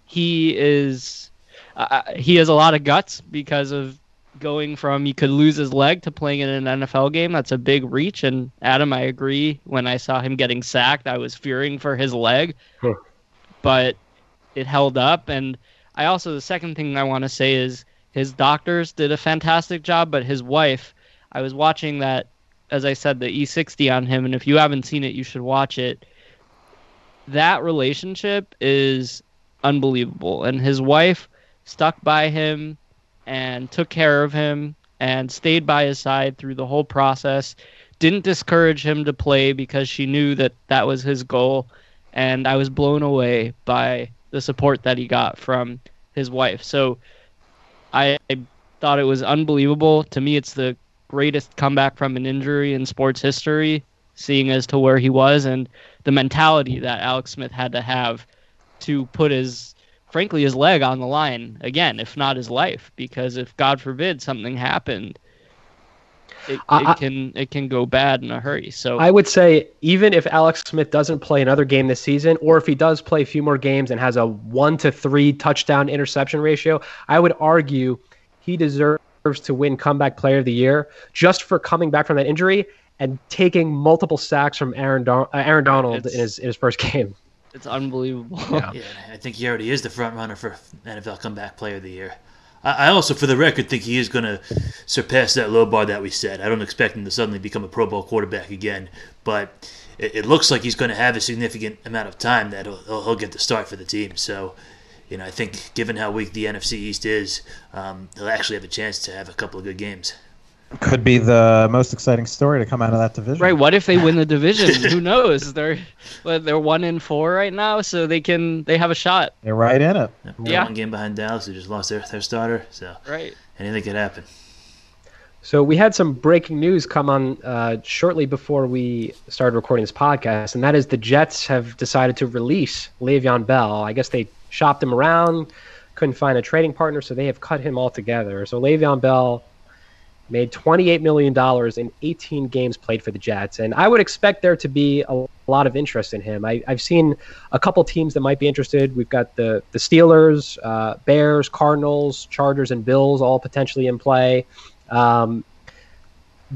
he is uh, uh, he has a lot of guts because of going from he could lose his leg to playing in an NFL game. That's a big reach. And Adam, I agree. When I saw him getting sacked, I was fearing for his leg, huh. but it held up. And I also the second thing I want to say is his doctors did a fantastic job, but his wife. I was watching that as I said, the E60 on him, and if you haven't seen it, you should watch it. That relationship is unbelievable, and his wife stuck by him and took care of him and stayed by his side through the whole process. Didn't discourage him to play because she knew that that was his goal, and I was blown away by the support that he got from his wife. So I thought it was unbelievable. To me, it's the greatest comeback from an injury in sports history, seeing as to where he was and the mentality that Alex Smith had to have to put his, frankly, his leg on the line again, if not his life, because if God forbid something happened, it, it can it can go bad in a hurry. So I would say even if Alex Smith doesn't play another game this season, or if he does play a few more games and has a one to three touchdown interception ratio, I would argue he deserves to win comeback player of the year just for coming back from that injury and taking multiple sacks from Aaron Don- uh, Aaron Donald in his in his first game. It's unbelievable. Yeah. [LAUGHS] yeah. I think he already is the front runner for NFL comeback player of the year. I, I also, for the record, think he is going to surpass that low bar that we set. I don't expect him to suddenly become a Pro Bowl quarterback again, but it, it looks like he's going to have a significant amount of time that he'll, he'll, get the start for the team. So you know, I think given how weak the NFC East is, um, they'll actually have a chance to have a couple of good games. Could be the most exciting story to come out of that division. Right. What if they win the division? [LAUGHS] Who knows? They're they're one in four right now, so they can they have a shot. They're right in it. Yeah. yeah. One game behind Dallas, who just lost their, their starter. So right. Anything could happen. So we had some breaking news come on uh, shortly before we started recording this podcast, and that is the Jets have decided to release Le'Veon Bell. I guess they shopped him around, couldn't find a trading partner, so they have cut him altogether. So Le'Veon Bell made $28 million in 18 games played for the Jets, and I would expect there to be a lot of interest in him. I, have seen a couple teams that might be interested. We've got the the Steelers, uh, Bears, Cardinals, Chargers, and Bills all potentially in play. Um,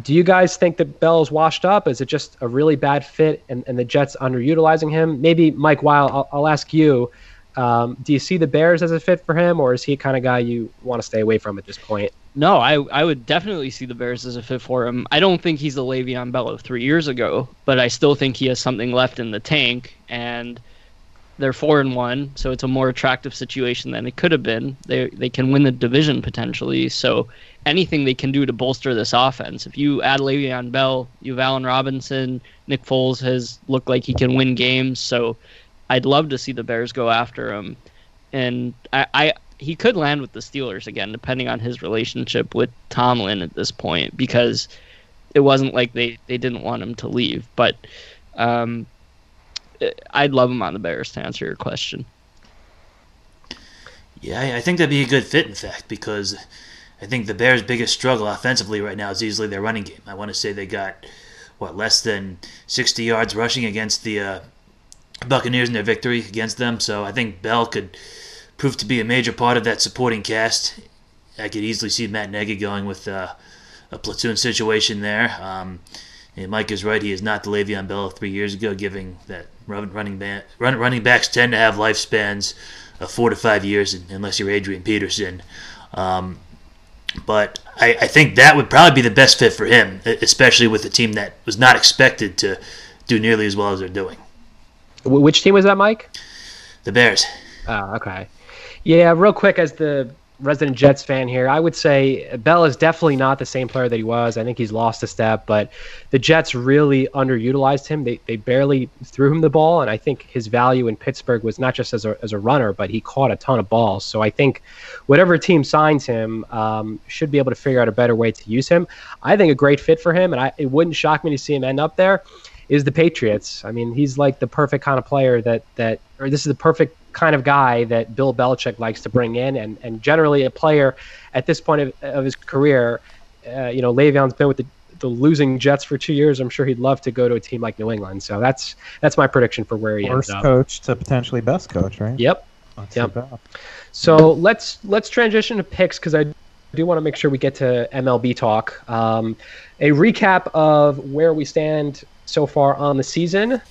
do you guys think that Bell is washed up? Is it just a really bad fit and, and the Jets underutilizing him? Maybe Mike Weil, I'll, I'll ask you. Um, do you see the Bears as a fit for him, or is he a kind of guy you want to stay away from at this point? No, I I would definitely see the Bears as a fit for him. I don't think he's the Le'Veon Bell of three years ago, but I still think he has something left in the tank, and they're four and one, so it's a more attractive situation than it could have been. They they can win the division potentially. So anything they can do to bolster this offense. If you add Le'Veon Bell, you have Allen Robinson, Nick Foles has looked like he can win games. So I'd love to see the Bears go after him. And I, I he could land with the Steelers again, depending on his relationship with Tomlin at this point, because it wasn't like they, they didn't want him to leave. But um, I'd love him on the Bears to answer your question. Yeah, I think that'd be a good fit, in fact, because I think the Bears' biggest struggle offensively right now is easily their running game. I want to say they got what less than 60 yards rushing against the uh, Buccaneers in their victory against them. So I think Bell could prove to be a major part of that supporting cast. I could easily see Matt Nagy going with uh, a platoon situation there. Um, and Mike is right; he is not the Le'Veon Bell three years ago, giving that running back, run, running backs tend to have lifespans of four to five years, unless you're Adrian Peterson. Um, but I, I, think that would probably be the best fit for him, especially with a team that was not expected to do nearly as well as they're doing. Which team was that, Mike? The Bears. Oh, okay. Yeah, real quick, as the resident Jets fan here, I would say Bell is definitely not the same player that he was. I think he's lost a step, but the Jets really underutilized him. They, they barely threw him the ball, and I think his value in Pittsburgh was not just as a, as a runner, but he caught a ton of balls. So I think whatever team signs him um, should be able to figure out a better way to use him. I think a great fit for him, and I, it wouldn't shock me to see him end up there. Is the Patriots? I mean, he's like the perfect kind of player that that, or this is the perfect kind of guy that Bill Belichick likes to bring in, and, and generally a player at this point of, of his career. Uh, you know, Le'Veon's been with the, the losing Jets for two years. I'm sure he'd love to go to a team like New England. So that's that's my prediction for where he Worst ends up. coach to potentially best coach, right? Yep. That's yep. So let's let's transition to picks because I do want to make sure we get to MLB talk. Um, a recap of where we stand so far on the season.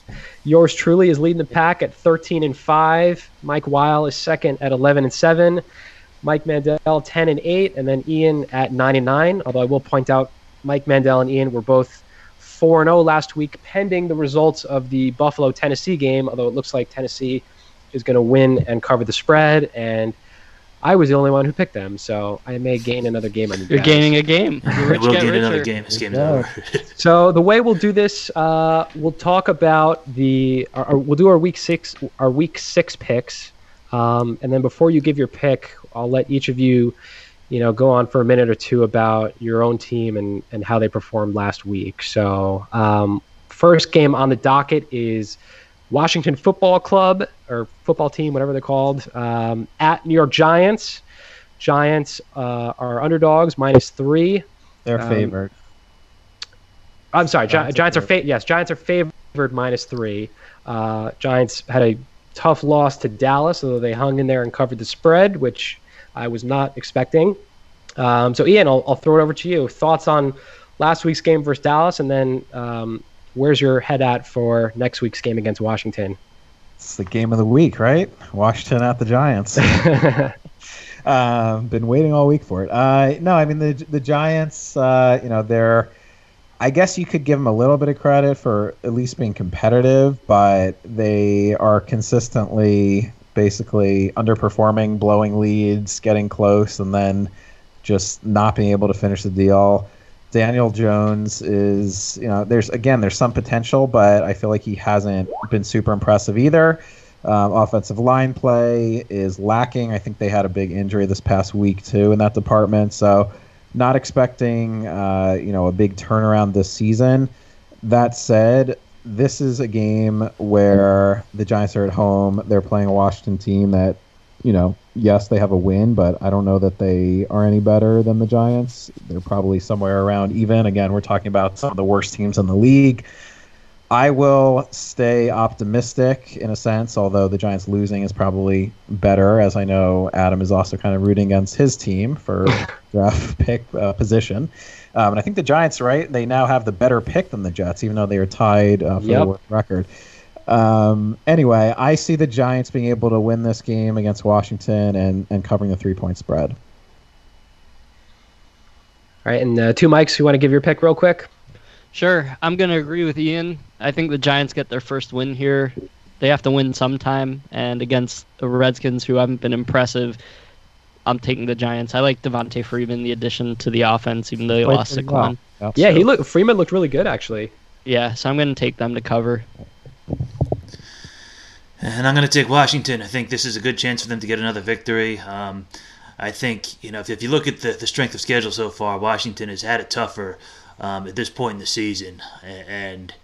Yours truly is leading the pack at 13 and 5. Mike Weil is second at 11 and 7. Mike Mandel 10 and 8, and then Ian at 9 and 9. Although I will point out, Mike Mandel and Ian were both 4 and 0 last week, pending the results of the Buffalo Tennessee game. Although it looks like Tennessee is going to win and cover the spread, and I was the only one who picked them, so I may gain another game on you. You're guys. gaining a game. [LAUGHS] Rich, we'll gain another game. This game's over. so the way we'll do this, uh, we'll talk about the, our, we'll do our week six, our week six picks, um, and then before you give your pick, I'll let each of you, you know, go on for a minute or two about your own team and and how they performed last week. So um, first game on the docket is Washington Football Club or football team, whatever they're called, um, at New York Giants. Giants uh, are underdogs minus three. They're um, favored. I'm sorry, Giants, Gi- Giants are fa- yes, Giants are favored minus three. Uh, Giants had a tough loss to Dallas, although they hung in there and covered the spread, which I was not expecting. Um, so Ian, I'll, I'll, throw it over to you. Thoughts on last week's game versus Dallas, and then um, where's your head at for next week's game against Washington? It's the game of the week, right? Washington at the Giants. [LAUGHS] uh, been waiting all week for it. Uh, no, I mean the the Giants. Uh, you know they're. I guess you could give them a little bit of credit for at least being competitive, but they are consistently basically underperforming, blowing leads, getting close, and then just not being able to finish the deal. Daniel Jones is, you know, there's again, there's some potential, but I feel like he hasn't been super impressive either. Um, offensive line play is lacking. I think they had a big injury this past week too in that department. So, not expecting, uh, you know, a big turnaround this season. That said, this is a game where the Giants are at home. They're playing a Washington team that, you know, yes, they have a win, but I don't know that they are any better than the Giants. They're probably somewhere around even. Again, we're talking about some of the worst teams in the league. I will stay optimistic in a sense, although the Giants losing is probably better, as I know Adam is also kind of rooting against his team for [LAUGHS] draft pick uh, position. Um, and I think the Giants, right, they now have the better pick than the Jets, even though they are tied uh, for yep. the record. Um, anyway, I see the Giants being able to win this game against Washington and, and covering the three point spread. All right, and uh, two Mikes, you want to give your pick real quick? Sure. I'm going to agree with Ian. I think the Giants get their first win here. They have to win sometime, and against the Redskins, who haven't been impressive, I'm taking the Giants. I like Devonta Freeman, the addition to the offense, even though they lost Saquon. Well. Yeah, so. he looked. Freeman looked really good, actually. Yeah, so I'm going to take them to cover. And I'm going to take Washington. I think this is a good chance for them to get another victory. Um, I think you know if, if you look at the, the strength of schedule so far, Washington has had it tougher um, at this point in the season, and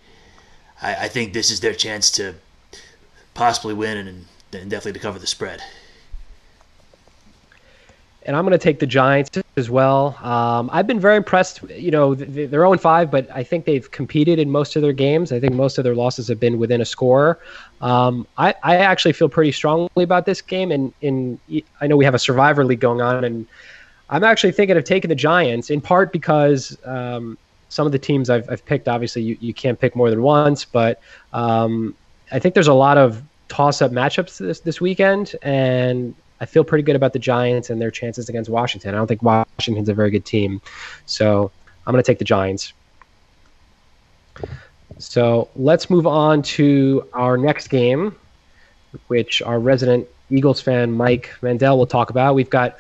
I, I, think this is their chance to possibly win and, and definitely to cover the spread. And I'm going to take the Giants as well. Um, I've been very impressed. You know, they're 0 5, but I think they've competed in most of their games. I think most of their losses have been within a score. Um, I, I, actually feel pretty strongly about this game. And in, I know we have a Survivor League going on, and I'm actually thinking of taking the Giants in part because um, some of the teams I've, I've picked, obviously, you, you can't pick more than once, but um, I think there's a lot of toss up matchups this, this weekend. And I feel pretty good about the Giants and their chances against Washington. I don't think Washington's a very good team. So I'm going to take the Giants. So let's move on to our next game, which our resident Eagles fan Mike Mandel will talk about. We've got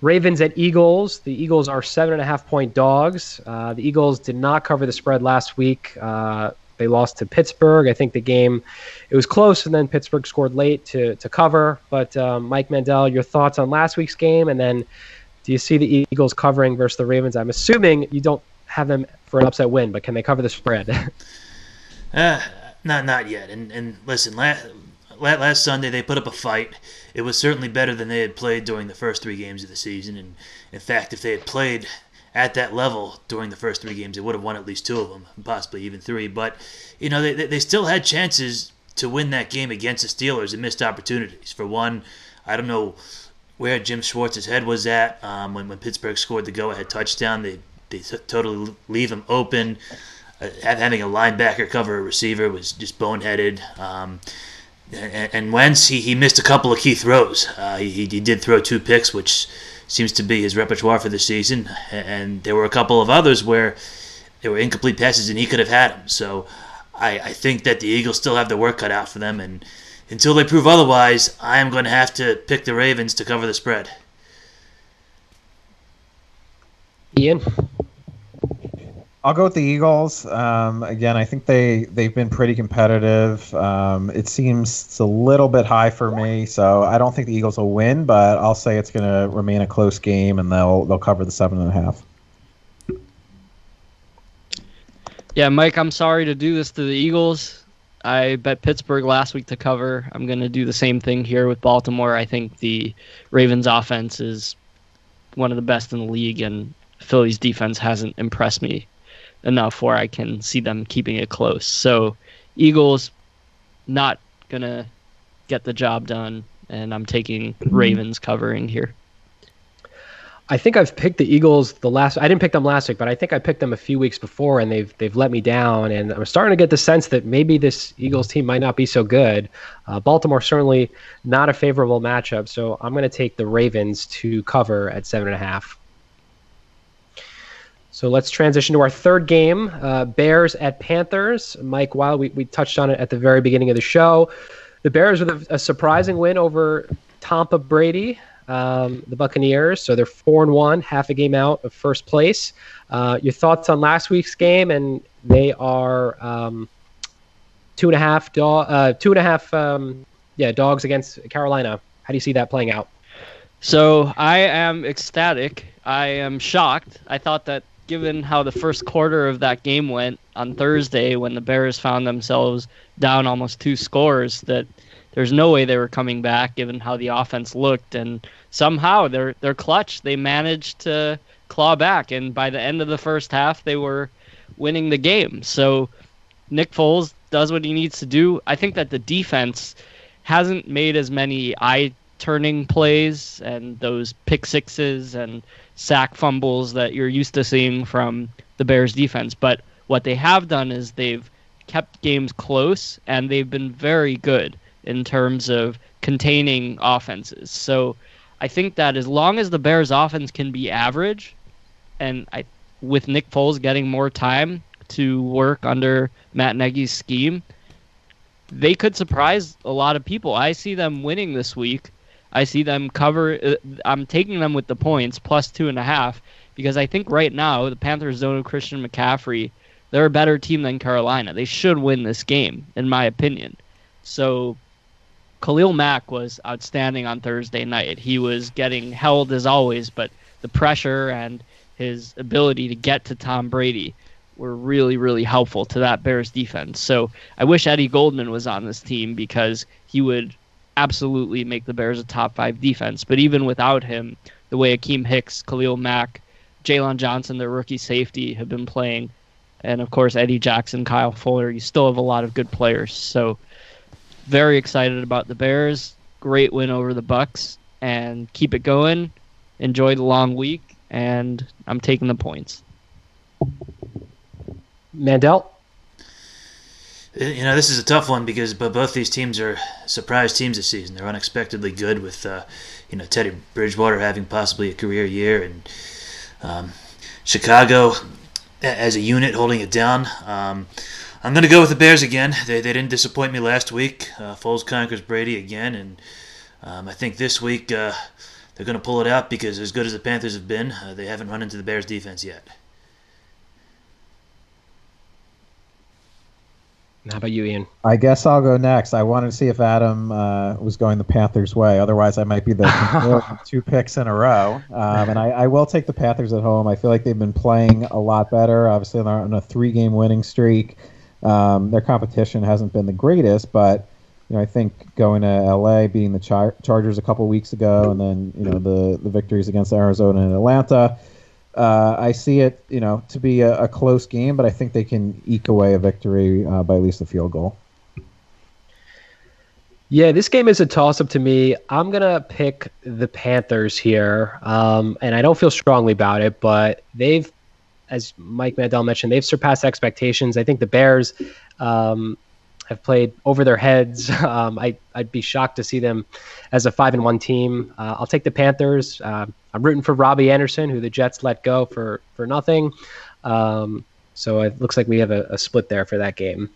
Ravens at Eagles. The Eagles are seven and a half point dogs. Uh, the Eagles did not cover the spread last week. Uh, they lost to Pittsburgh. I think the game it was close, and then Pittsburgh scored late to to cover. But um, Mike Mandel, your thoughts on last week's game, and then do you see the Eagles covering versus the Ravens? I'm assuming you don't have them for an upset win, but can they cover the spread? [LAUGHS] uh, not not yet. And and listen, last last Sunday they put up a fight it was certainly better than they had played during the first three games of the season. And in fact, if they had played at that level during the first three games, they would have won at least two of them, possibly even three. But you know, they they still had chances to win that game against the Steelers and missed opportunities. For one, I don't know where Jim Schwartz's head was at um, when when Pittsburgh scored the go-ahead touchdown. They they t- totally leave him open. Uh, having a linebacker cover a receiver was just boneheaded. Um, and, and Wentz, he, he missed a couple of key throws. Uh, he, he did throw two picks, which seems to be his repertoire for the season. And there were a couple of others where there were incomplete passes, and he could have had them. So I, I think that the Eagles still have their work cut out for them. And until they prove otherwise, I am going to have to pick the Ravens to cover the spread. Ian? I'll go with the Eagles. Um, again, I think they they've been pretty competitive. Um, it seems it's a little bit high for me, so I don't think the Eagles will win, but I'll say it's going to remain a close game, and they'll they'll cover the seven and a half. Yeah, Mike, I'm sorry to do this to the Eagles. I bet Pittsburgh last week to cover. I'm going to do the same thing here with Baltimore. I think the Ravens offense is one of the best in the league, and Philly's defense hasn't impressed me enough where I can see them keeping it close. So Eagles not gonna get the job done, and I'm taking mm-hmm. Ravens covering here. I think I've picked the Eagles the last. I didn't pick them last week, but I think I picked them a few weeks before, and they've they've let me down. And I'm starting to get the sense that maybe this Eagles team might not be so good. Uh, Baltimore certainly not a favorable matchup, so I'm going to take the Ravens to cover at seven and a half. So let's transition to our third game uh, Bears at Panthers. Mike, while we, we touched on it at the very beginning of the show, The Bears with a, a surprising win over Tampa Brady, um, the Buccaneers. So they're four and one, half a game out of first place. Uh, your thoughts on last week's game? And they are um, two and a half dog, uh, two and a half, um, yeah, dogs against Carolina. How do you see that playing out? So I am ecstatic. I am shocked. I thought that given how the first quarter of that game went on Thursday when the Bears found themselves down almost two scores that there's no way they were coming back given how the offense looked and somehow they're they're clutch. They managed to claw back and by the end of the first half they were winning the game. So Nick Foles does what he needs to do. I think that the defense hasn't made as many eye turning plays and those pick sixes and sack fumbles that you're used to seeing from the Bears defense. But what they have done is they've kept games close and they've been very good in terms of containing offenses. So I think that as long as the Bears offense can be average and I with Nick Foles getting more time to work under Matt Nagy's scheme, they could surprise a lot of people. I see them winning this week I see them cover. Uh, I'm taking them with the points plus two and a half because I think right now the Panthers don't have Christian McCaffrey. They're a better team than Carolina. They should win this game, in my opinion. So Khalil Mack was outstanding on Thursday night. He was getting held as always, but the pressure and his ability to get to Tom Brady were really, really helpful to that Bears defense. So I wish Eddie Goldman was on this team because he would absolutely make the Bears a top five defense. But even without him, the way Akiem Hicks, Khalil Mack, Jaylon Johnson, their rookie safety, have been playing, and of course Eddie Jackson, Kyle Fuller, you still have a lot of good players. So very excited about the Bears. Great win over the Bucks, and keep it going. Enjoy the long week, and I'm taking the points. Mandel. You know, this is a tough one because both these teams are surprise teams this season. They're unexpectedly good with, uh, you know, Teddy Bridgewater having possibly a career year and um, Chicago as a unit holding it down. Um, I'm going to go with the Bears again. They, they didn't disappoint me last week. Uh, Foles conquers Brady again, and um, I think this week uh, they're going to pull it out because as good as the Panthers have been, uh, they haven't run into the Bears defense yet. How about you, Ian? I guess I'll go next. I wanted to see if Adam uh, was going the Panthers' way. Otherwise, I might be the [LAUGHS] two picks in a row. Um, and I, I, will take the Panthers at home. I feel like they've been playing a lot better. Obviously, they're on a three-game winning streak. Um, their competition hasn't been the greatest, but you know, I think going to LA, beating the Char- Chargers a couple weeks ago, and then you know the the victories against Arizona and Atlanta uh, I see it, you know, to be a, a, close game, but I think they can eke away a victory uh, by at least a field goal. Yeah, this game is a toss-up to me. I'm gonna pick the Panthers here, um, and I don't feel strongly about it, but they've, as Mike Mandel mentioned, they've surpassed expectations. I think the Bears um, have played over their heads. [LAUGHS] Um, I, would be shocked to see them as a five and one team. Uh, I'll take the Panthers. Uh, I'm rooting for Robby Anderson, who the Jets let go for for nothing. Um, so it looks like we have a, a, split there for that game.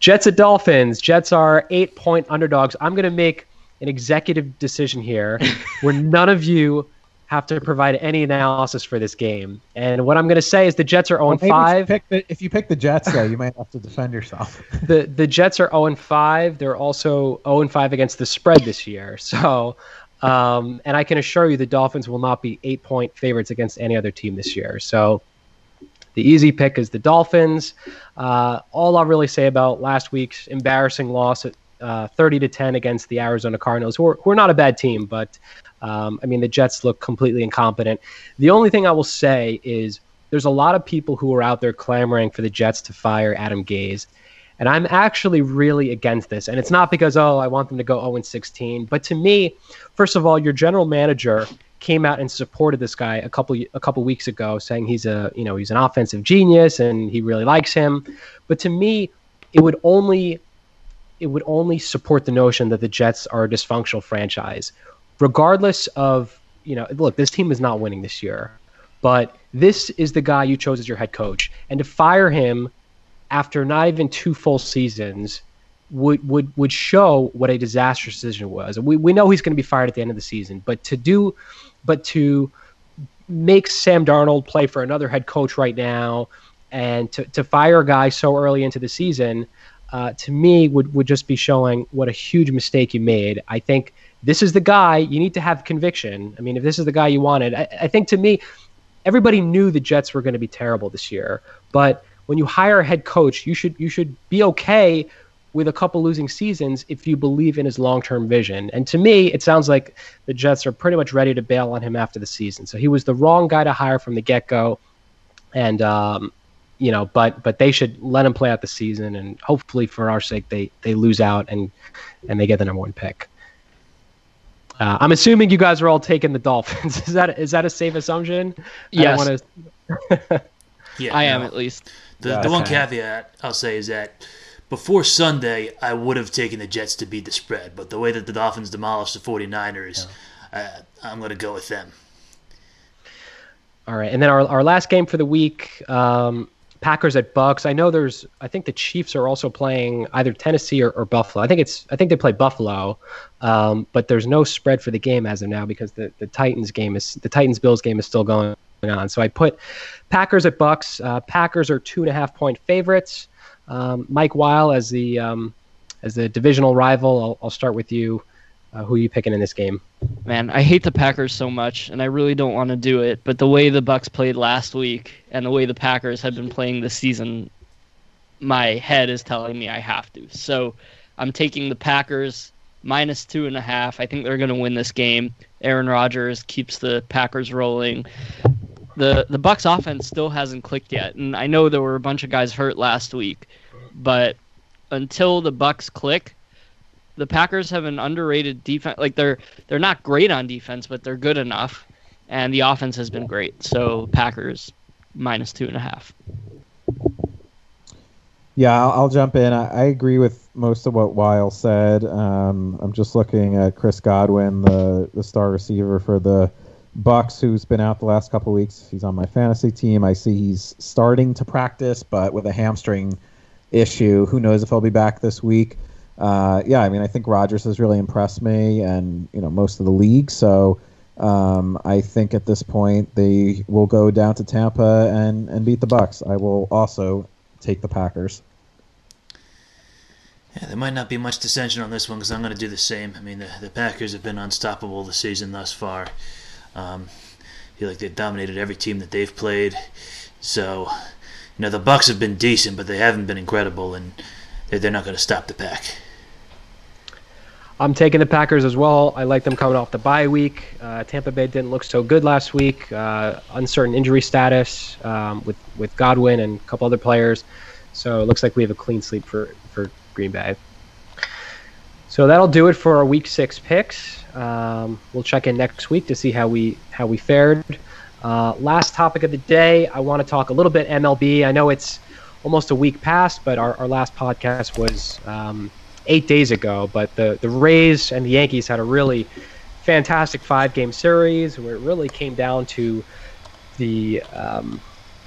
Jets at Dolphins. Jets are eight point underdogs. I'm going to make an executive decision here where none of you have to provide any analysis for this game. And what I'm going to say is the Jets are 0 well, 5. If you, the, if you, pick the Jets, though, you might have to defend yourself. [LAUGHS] the The Jets are 0 5. They're also 0 5 against the spread this year. [LAUGHS] So, um, and I can assure you the Dolphins will not be eight point favorites against any other team this year. So, the easy pick is the Dolphins. Uh, all I'll really say about last week's embarrassing loss at uh, 30 to 10 against the Arizona Cardinals, who are, who are not a bad team, but um, I mean, the Jets look completely incompetent. The only thing I will say is there's a lot of people who are out there clamoring for the Jets to fire Adam Gase. And I'm actually really against this. And it's not because, oh, I want them to go 0 16. But to me, first of all, your general manager came out and supported this guy a couple a couple weeks ago, saying he's a you know he's an offensive genius and he really likes him. But to me, it would only it would only support the notion that the Jets are a dysfunctional franchise regardless of you know, look, this team is not winning this year, but this is the guy you chose as your head coach, and to fire him after not even two full seasons would would would show what a disastrous decision it was. We we know he's going to be fired at the end of the season, but to do, but to make Sam Darnold play for another head coach right now, and to to fire a guy so early into the season, uh, to me would would just be showing what a huge mistake you made. I think this is the guy you need to have conviction. I mean, if this is the guy you wanted, I, I think to me, everybody knew the Jets were going to be terrible this year, but when you hire a head coach, you should you should be okay with a couple losing seasons if you believe in his long-term vision. And to me, it sounds like the Jets are pretty much ready to bail on him after the season. So he was the wrong guy to hire from the get-go. And um, you know, but but they should let him play out the season, and hopefully, for our sake, they they lose out and and they get the number one pick. Uh, I'm assuming you guys are all taking the Dolphins. [LAUGHS] is that is that a safe assumption? Yes. I, wanna... [LAUGHS] yeah, I no. am at least. The, yeah, the one caveat I'll say is that before Sunday, I would have taken the Jets to beat the spread, but the way that the Dolphins demolished the 49ers, yeah. uh, I'm going to go with them. All right, and then our, our last game for the week, um, Packers at Bucks. I know there's, I think the Chiefs are also playing either Tennessee or, or Buffalo. I think it's, I think they play Buffalo, um, but there's no spread for the game as of now because the, the Titans game is, the Titans Bills game is still going on. So I put Packers at Bucks. Uh, Packers are two and a half point favorites. Um, Mike Weil as the um, as the divisional rival. I'll, I'll start with you. Uh, who are you picking in this game? Man, I hate the Packers so much, and I really don't want to do it. But the way the Bucks played last week, and the way the Packers have been playing this season, my head is telling me I have to. So I'm taking the Packers minus two and a half. I think they're going to win this game. Aaron Rodgers keeps the Packers rolling the the Bucks offense still hasn't clicked yet, and I know there were a bunch of guys hurt last week, but until the Bucks click, the Packers have an underrated defense. Like they're they're not great on defense, but they're good enough, and the offense has been great. So Packers minus two and a half. Yeah, I'll, I'll jump in. I, I, agree with most of what Weil said. Um, I'm just looking at Chris Godwin, the the star receiver for the Bucks, who's been out the last couple weeks, he's on my fantasy team. I see he's starting to practice, but with a hamstring issue. Who knows if he'll be back this week? Uh, yeah, I mean, I think Rodgers has really impressed me, and you know most of the league. So um, I think at this point they will go down to Tampa and and beat the Bucks. I will also take the Packers. Yeah, there might not be much dissension on this one because I'm going to do the same. I mean, the, the Packers have been unstoppable this season thus far. Um, I feel like they've dominated every team that they've played. So, you know, the Bucks have been decent, but they haven't been incredible, and they're, not going to stop the pack. I'm taking the Packers as well. I like them coming off the bye week. Uh, Tampa Bay didn't look so good last week. Uh, uncertain injury status um, with with Godwin and a couple other players. So it looks like we have a clean sweep for for Green Bay. So that'll do it for our Week Six picks. Um, we'll check in next week to see how we how we fared. Uh, last topic of the day, I want to talk a little bit MLB. I know it's almost a week past, but our, our last podcast was um, eight days ago. But the the Rays and the Yankees had a really fantastic five game series where it really came down to the um,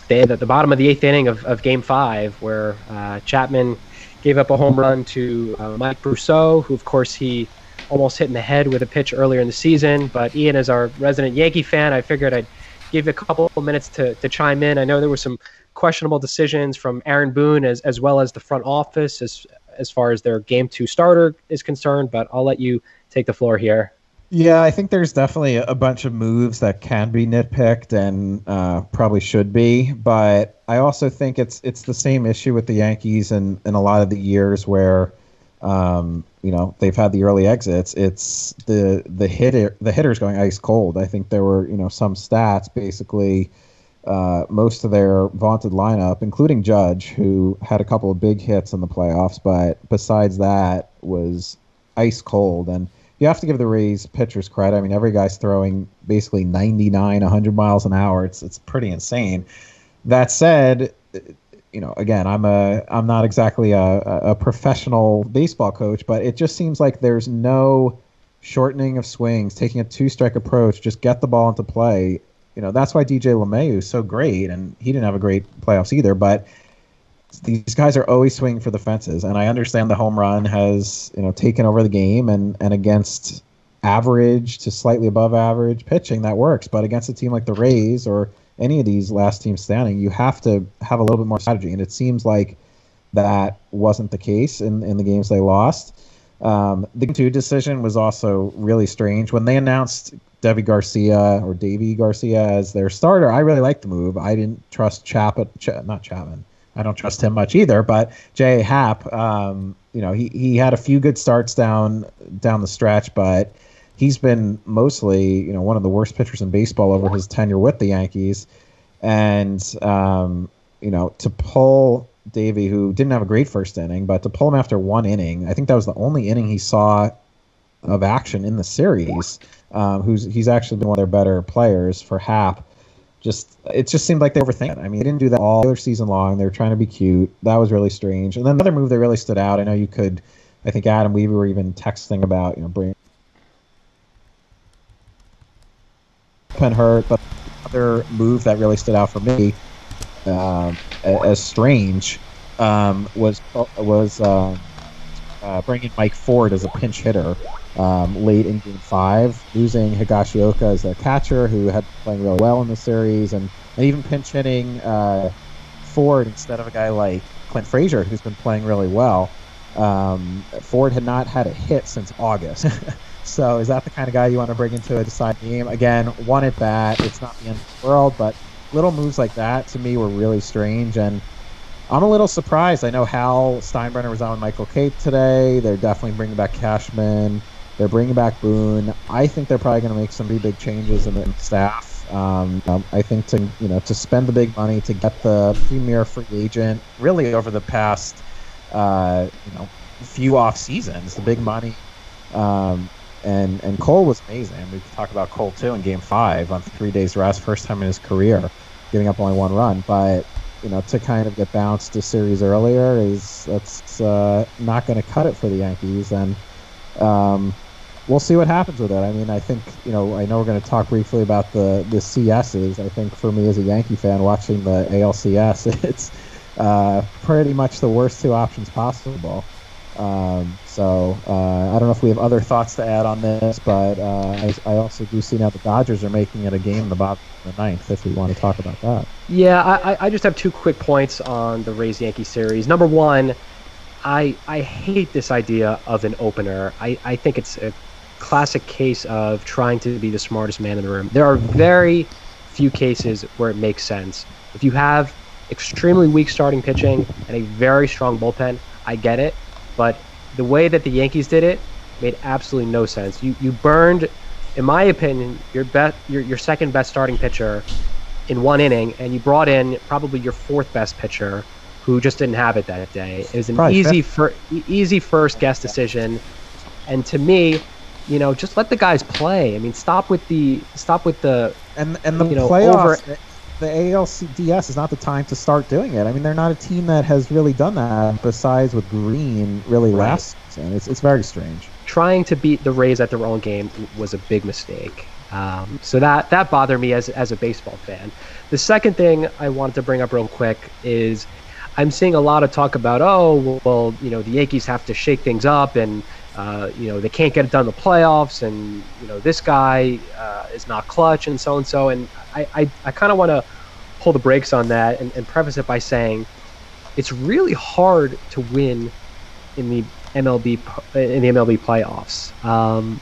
the, the bottom of the eighth inning of, of Game Five, where uh, Chapman gave up a home run to uh, Mike Brosseau, who of course he almost hit in the head with a pitch earlier in the season. But Ian, as our resident Yankee fan, I figured I'd give you a couple of minutes to, to chime in. I know there were some questionable decisions from Aaron Boone as, as well as the front office as as far as their game two starter is concerned, but I'll let you take the floor here. Yeah, I think there's definitely a bunch of moves that can be nitpicked and uh, probably should be, but I also think it's it's the same issue with the Yankees and in, in a lot of the years where um, you know they've had the early exits. It's the the hitter the hitters going ice cold. I think there were you know some stats basically. Uh, most of their vaunted lineup, including Judge, who had a couple of big hits in the playoffs, but besides that was ice cold. And you have to give the Rays pitchers credit. I mean, every guy's throwing basically 99, 100 miles an hour. It's it's pretty insane. That said, you know, again, I'm a I'm not exactly a, a professional baseball coach, but it just seems like there's no shortening of swings, taking a two strike approach, just get the ball into play. You know, that's why DJ LeMahieu is so great, and he didn't have a great playoffs either. But these guys are always swinging for the fences, and I understand the home run has you know taken over the game, and and against average to slightly above average pitching that works, but against a team like the Rays or any of these last teams standing, you have to have a little bit more strategy, and it seems like that wasn't the case in in the games they lost. Um, the two decision was also really strange when they announced Deivi Garcia or Davy Garcia as their starter. I really like the move. I didn't trust Chapman, Ch- not Chapman. I don't trust him much either. But Jay Happ, um, you know, he, he had a few good starts down down the stretch, but he's been mostly, you know, one of the worst pitchers in baseball over his tenure with the Yankees. And um, you know, to pull Davy, who didn't have a great first inning, but to pull him after one inning, I think that was the only inning he saw of action in the series. Um, who's he's actually been one of their better players for Happ. Just it just seemed like they overthink it. I mean, they didn't do that all other season long. They were trying to be cute. That was really strange. And then another move that really stood out. I know you could. I think Adam Weaver were even texting about you know bringing pen hurt, but other move that really stood out for me uh, as strange um, was was uh, uh, bringing Mike Ford as a pinch hitter um, late in Game Five, losing Higashioka as a catcher who had been playing really well in the series, and, and even pinch hitting uh, Ford instead of a guy like Clint Frazier who's been playing really well. Um, Ford had not had a hit since August. [LAUGHS] so is that the kind of guy you want to bring into a deciding game? Again, one at bat. It's not the end of the world, but little moves like that to me were really strange and I'm a little surprised. I know Hal Steinbrenner was on with Michael Kay today. They're definitely bringing back Cashman. They're bringing back Boone. I think they're probably going to make some pretty big changes in the staff. Um, um, I think to you know to spend the big money to get the premier free agent really over the past uh, you know few off seasons, the big money. Um, and and Cole was amazing. We could talk about Cole too in Game Five on three days rest, first time in his career, giving up only one run. But you know, to kind of get bounced a series earlier is that's uh, not going to cut it for the Yankees, and um, we'll see what happens with it. I mean, I think you know, I know we're going to talk briefly about the the CSs. I think for me as a Yankee fan, watching the ALCS, [LAUGHS] it's uh, pretty much the worst two options possible. Um, so uh, I don't know if we have other thoughts to add on this, but uh, I, I, also do see now the Dodgers are making it a game in the bottom of the ninth. If we want to talk about that. Yeah, I, I just have two quick points on the Rays Yankee series. Number one, I I hate this idea of an opener. I, I think it's a classic case of trying to be the smartest man in the room. There are very few cases where it makes sense. If you have extremely weak starting pitching and a very strong bullpen, I get it but the way that the Yankees did it made absolutely no sense. You you burned, in my opinion, your best your, your second best starting pitcher in one inning, and you brought in probably your fourth best pitcher, who just didn't have it that day. It was an probably easy fir- easy first guess decision, and to me, you know, just let the guys play. I mean, stop with the stop with the and and the you know, playoffs. Over, the ALCS is not the time to start doing it. I mean, they're not a team that has really done that besides with Green really right. last season. It's, it's very strange. Trying to beat the Rays at their own game was a big mistake. Um, so that that bothered me as as a baseball fan. The second thing I wanted to bring up real quick is I'm seeing a lot of talk about oh well you know the Yankees have to shake things up and uh, you know they can't get it done in the playoffs and you know this guy uh, is not clutch and so and so and I, I, I kind of want to pull the brakes on that and, and preface it by saying it's really hard to win in the MLB in the MLB playoffs. Um,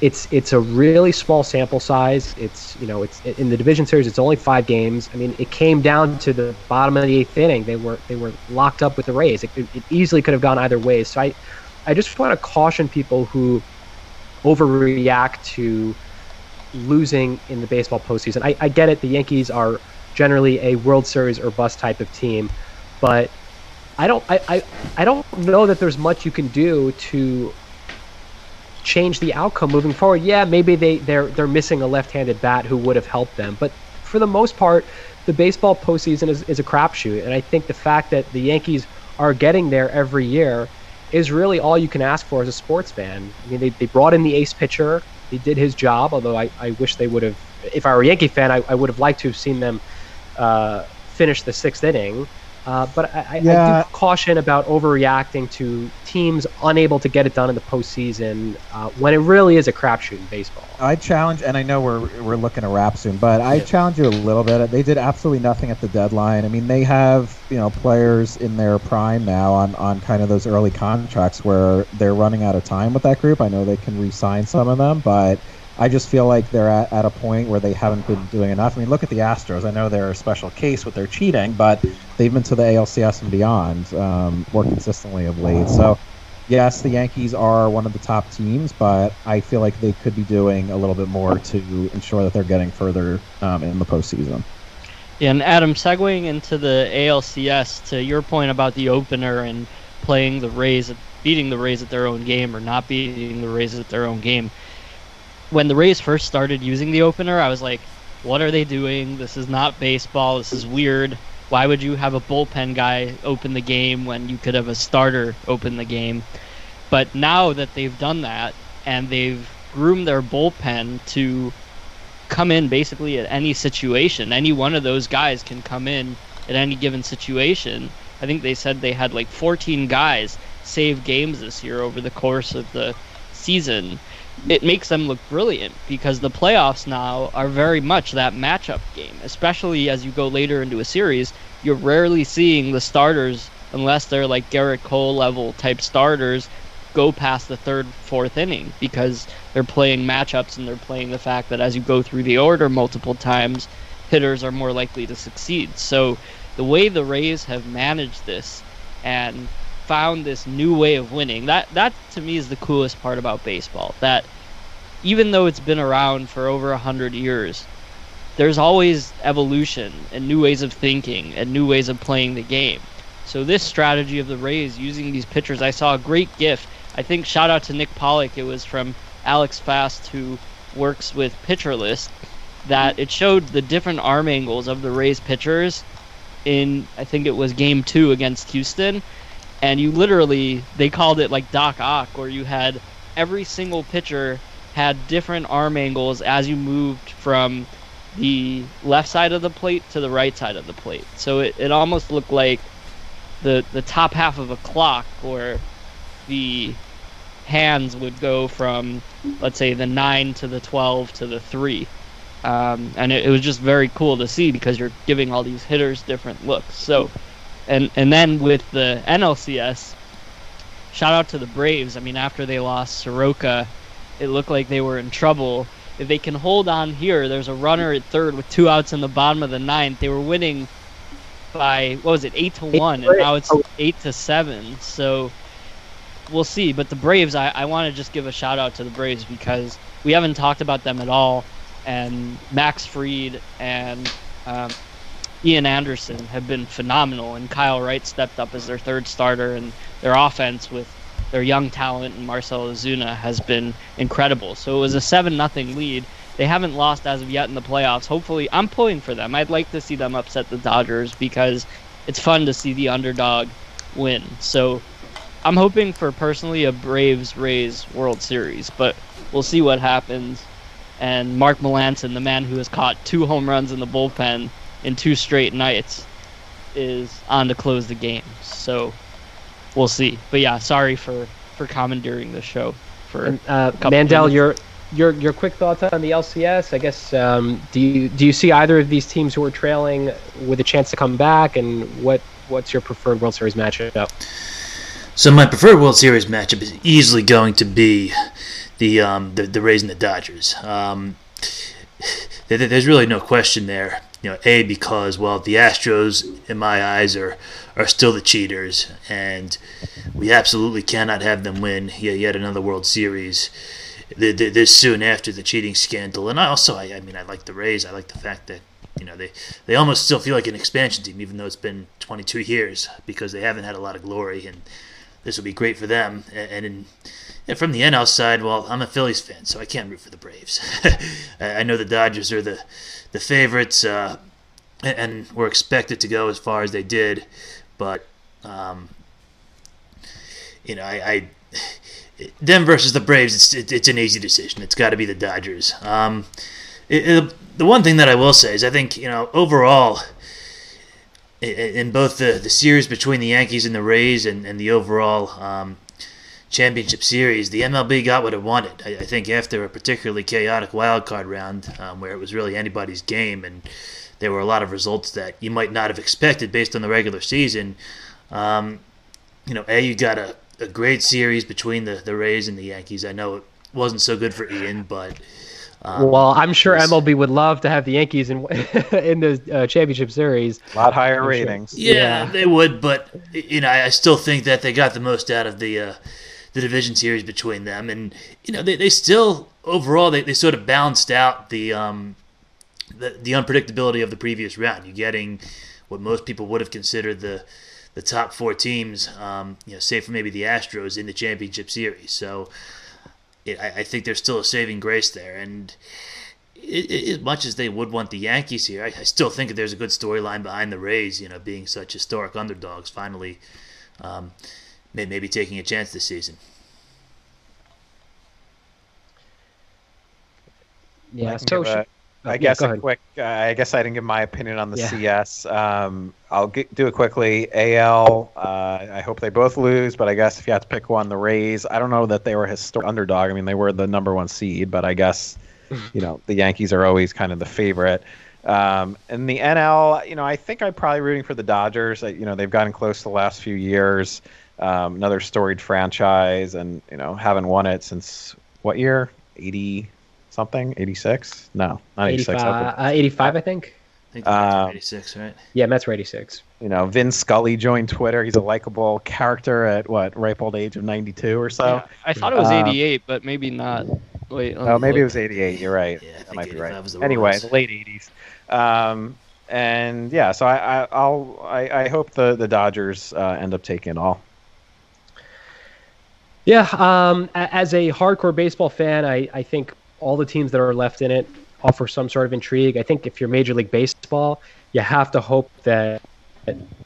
it's it's a really small sample size. It's you know it's in the division series. It's only five games. I mean, it came down to the bottom of the eighth inning. They were they were locked up with the Rays. It, it easily could have gone either way. So I I just want to caution people who overreact to losing in the baseball postseason. I, I get it. The Yankees are generally a World Series or bust type of team, but I don't I, I, I don't know that there's much you can do to change the outcome moving forward. Yeah, maybe they they're they're missing a left-handed bat who would have helped them, but for the most part, the baseball postseason is, is a crapshoot, and I think the fact that the Yankees are getting there every year is really all you can ask for as a sports fan. I mean, they, they brought in the ace pitcher he did his job. Although I, I wish they would have. If I were a Yankee fan, I, I would have liked to have seen them uh, finish the sixth inning. Uh, but I, yeah. I, do caution about overreacting to teams unable to get it done in the postseason uh, when it really is a crapshoot in baseball. I challenge, and I know we're we're looking to wrap soon, but I yeah. challenge you a little bit. They did absolutely nothing at the deadline. I mean, they have you know players in their prime now on on kind of those early contracts where they're running out of time with that group. I know they can re-sign some of them, but I just feel like they're at, at a point where they haven't been doing enough. I mean, look at the Astros. I know they're a special case with their cheating, but they've been to the ALCS and beyond um, more consistently of late. So, yes, the Yankees are one of the top teams, but I feel like they could be doing a little bit more to ensure that they're getting further um, in the postseason. Yeah, and Adam, segueing into the ALCS, to your point about the opener and playing the Rays, beating the Rays at their own game or not beating the Rays at their own game when the Rays first started using the opener, I was like, what are they doing? This is not baseball. This is weird. Why would you have a bullpen guy open the game when you could have a starter open the game? But now that they've done that and they've groomed their bullpen to come in basically at any situation, any one of those guys can come in at any given situation. I think they said they had like 14 guys save games this year over the course of the season it makes them look brilliant because the playoffs now are very much that matchup game, especially as you go later into a series. You're rarely seeing the starters, unless they're like Gerrit Cole level type starters, go past the third, fourth inning because they're playing matchups and they're playing the fact that as you go through the order multiple times, hitters are more likely to succeed. So the way the Rays have managed this and found this new way of winning. That that to me is the coolest part about baseball. That even though it's been around for over a hundred years, there's always evolution and new ways of thinking and new ways of playing the game. So this strategy of the Rays using these pitchers, I saw a great gift. I think shout out to Nick Pollack. It was from Alex Fast who works with Pitcher List that it showed the different arm angles of the Rays pitchers in I think it was game two against Houston and you literally they called it like Doc Ock, where you had every single pitcher had different arm angles as you moved from the left side of the plate to the right side of the plate. So it, it almost looked like the the top half of a clock where the hands would go from let's say the 9 to the 12 to the 3 um, and it, it was just very cool to see because you're giving all these hitters different looks so and and then with the NLCS, shout out to the Braves. I mean, after they lost Soroka, it looked like they were in trouble. If they can hold on here, there's a runner at third with two outs in the bottom of the ninth. They were winning by what was it, eight to one, and now it's eight to seven. So we'll see. But the Braves, I, I want to just give a shout out to the Braves because we haven't talked about them at all. And Max Fried and um, Ian Anderson have been phenomenal, and Kyle Wright stepped up as their third starter, and their offense with their young talent and Marcell Ozuna has been incredible. So it was a seven nothing lead. They haven't lost as of yet in the playoffs. Hopefully, I'm pulling for them. I'd like to see them upset the Dodgers because it's fun to see the underdog win. So I'm hoping for personally a Braves Rays World Series, but we'll see what happens. And Mark Melancon, the man who has caught two home runs in the bullpen in two straight nights is on to close the game. So we'll see. But yeah, sorry for for commandeering the show. For and, uh, Mandel, your your your quick thoughts on the LCS. I guess um, do you do you see either of these teams who are trailing with a chance to come back, and what what's your preferred World Series matchup? So my preferred World Series matchup is easily going to be the um, the, the Rays and the Dodgers. Um, there's really no question there you know, a because well, the Astros in my eyes are are still the cheaters, and we absolutely cannot have them win yet, yet another World Series this soon after the cheating scandal. And I also, I, I mean, I like the Rays. I like the fact that you know they they almost still feel like an expansion team, even though it's been 22 years because they haven't had a lot of glory, and this will be great for them. And, in, and from the NL side, well, I'm a Phillies fan, so I can't root for the Braves. [LAUGHS] I know the Dodgers are the the favorites, uh, and were expected to go as far as they did. But um, you know, I, I them versus the Braves, it's it, it's an easy decision. It's got to be the Dodgers. Um, it, it, the one thing that I will say is I think you know overall in both the, the series between the Yankees and the Rays and, and the overall um, championship series, the MLB got what it wanted. I, I, think after a particularly chaotic wild card round, um, where it was really anybody's game, and there were a lot of results that you might not have expected based on the regular season. Um, you know, a you got a, a great series between the, the Rays and the Yankees. I know it wasn't so good for Ian, but um, well, I'm sure MLB would love to have the Yankees in [LAUGHS] in the uh, championship series. A lot higher ratings. Sure. Yeah, yeah, they would, but you know, I still think that they got the most out of the uh, the division series between them, and you know, they, they still overall they, they sort of balanced out the um the, the unpredictability of the previous round. You're getting what most people would have considered the the top four teams, um, you know, save for maybe the Astros in the championship series. So it, I, I, think there's still a saving grace there. And it, it, as much as they would want the Yankees here, I, I still think there's a good storyline behind the Rays, you know, being such historic underdogs, finally um, maybe taking a chance this season. Yeah, so I guess yeah, a quick. Uh, I guess I didn't give my opinion on the yeah. CS. Um, I'll get, do it quickly. AL. Uh, I hope they both lose, but I guess if you have to pick one, the Rays. I don't know that they were historic underdog. I mean, they were the number one seed, but I guess [LAUGHS] you know the Yankees are always kind of the favorite. Um, in the NL, you know, I think I'm probably rooting for the Dodgers. You know, they've gotten close the last few years. Um, another storied franchise, and you know, haven't won it since what year? 80 something? 86? No, not 86. 85, uh, 85 I think. I think um, 86, right? Yeah, Mets were 86. You know, Vin Scully joined Twitter. He's a likable character at what ripe old age of 92 or so. Yeah, I thought it was um, 88, but maybe not. Wait, oh, maybe it was 88. You're right. Yeah, that might be right. The anyway, the late 80s. Um, and yeah, so I, I will I, I hope the the Dodgers uh, end up taking it all. Yeah, um, as a hardcore baseball fan, I, I think all the teams that are left in it offer some sort of intrigue. I think if you're Major League Baseball, you have to hope that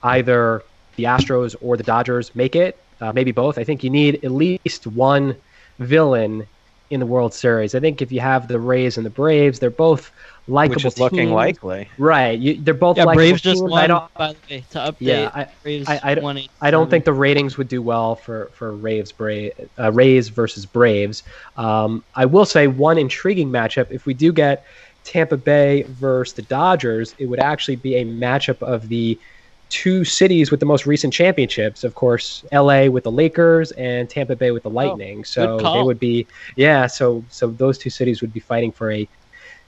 either the Astros or the Dodgers make it, uh, maybe both. I think you need at least one villain in the World Series. I think if you have the Rays and the Braves, they're both likable. Which is looking likely, right? You, they're both. Yeah, Braves just teams. won. by the way, to update. Yeah, I, Braves I, I, I don't think the ratings would do well for for Raves Bra- uh, Rays versus Braves. Um, I will say one intriguing matchup. If we do get Tampa Bay versus the Dodgers, it would actually be a matchup of the two cities with the most recent championships. Of course, LA with the Lakers and Tampa Bay with the oh, Lightning. Oh, so they would be yeah. So so those two cities would be fighting for a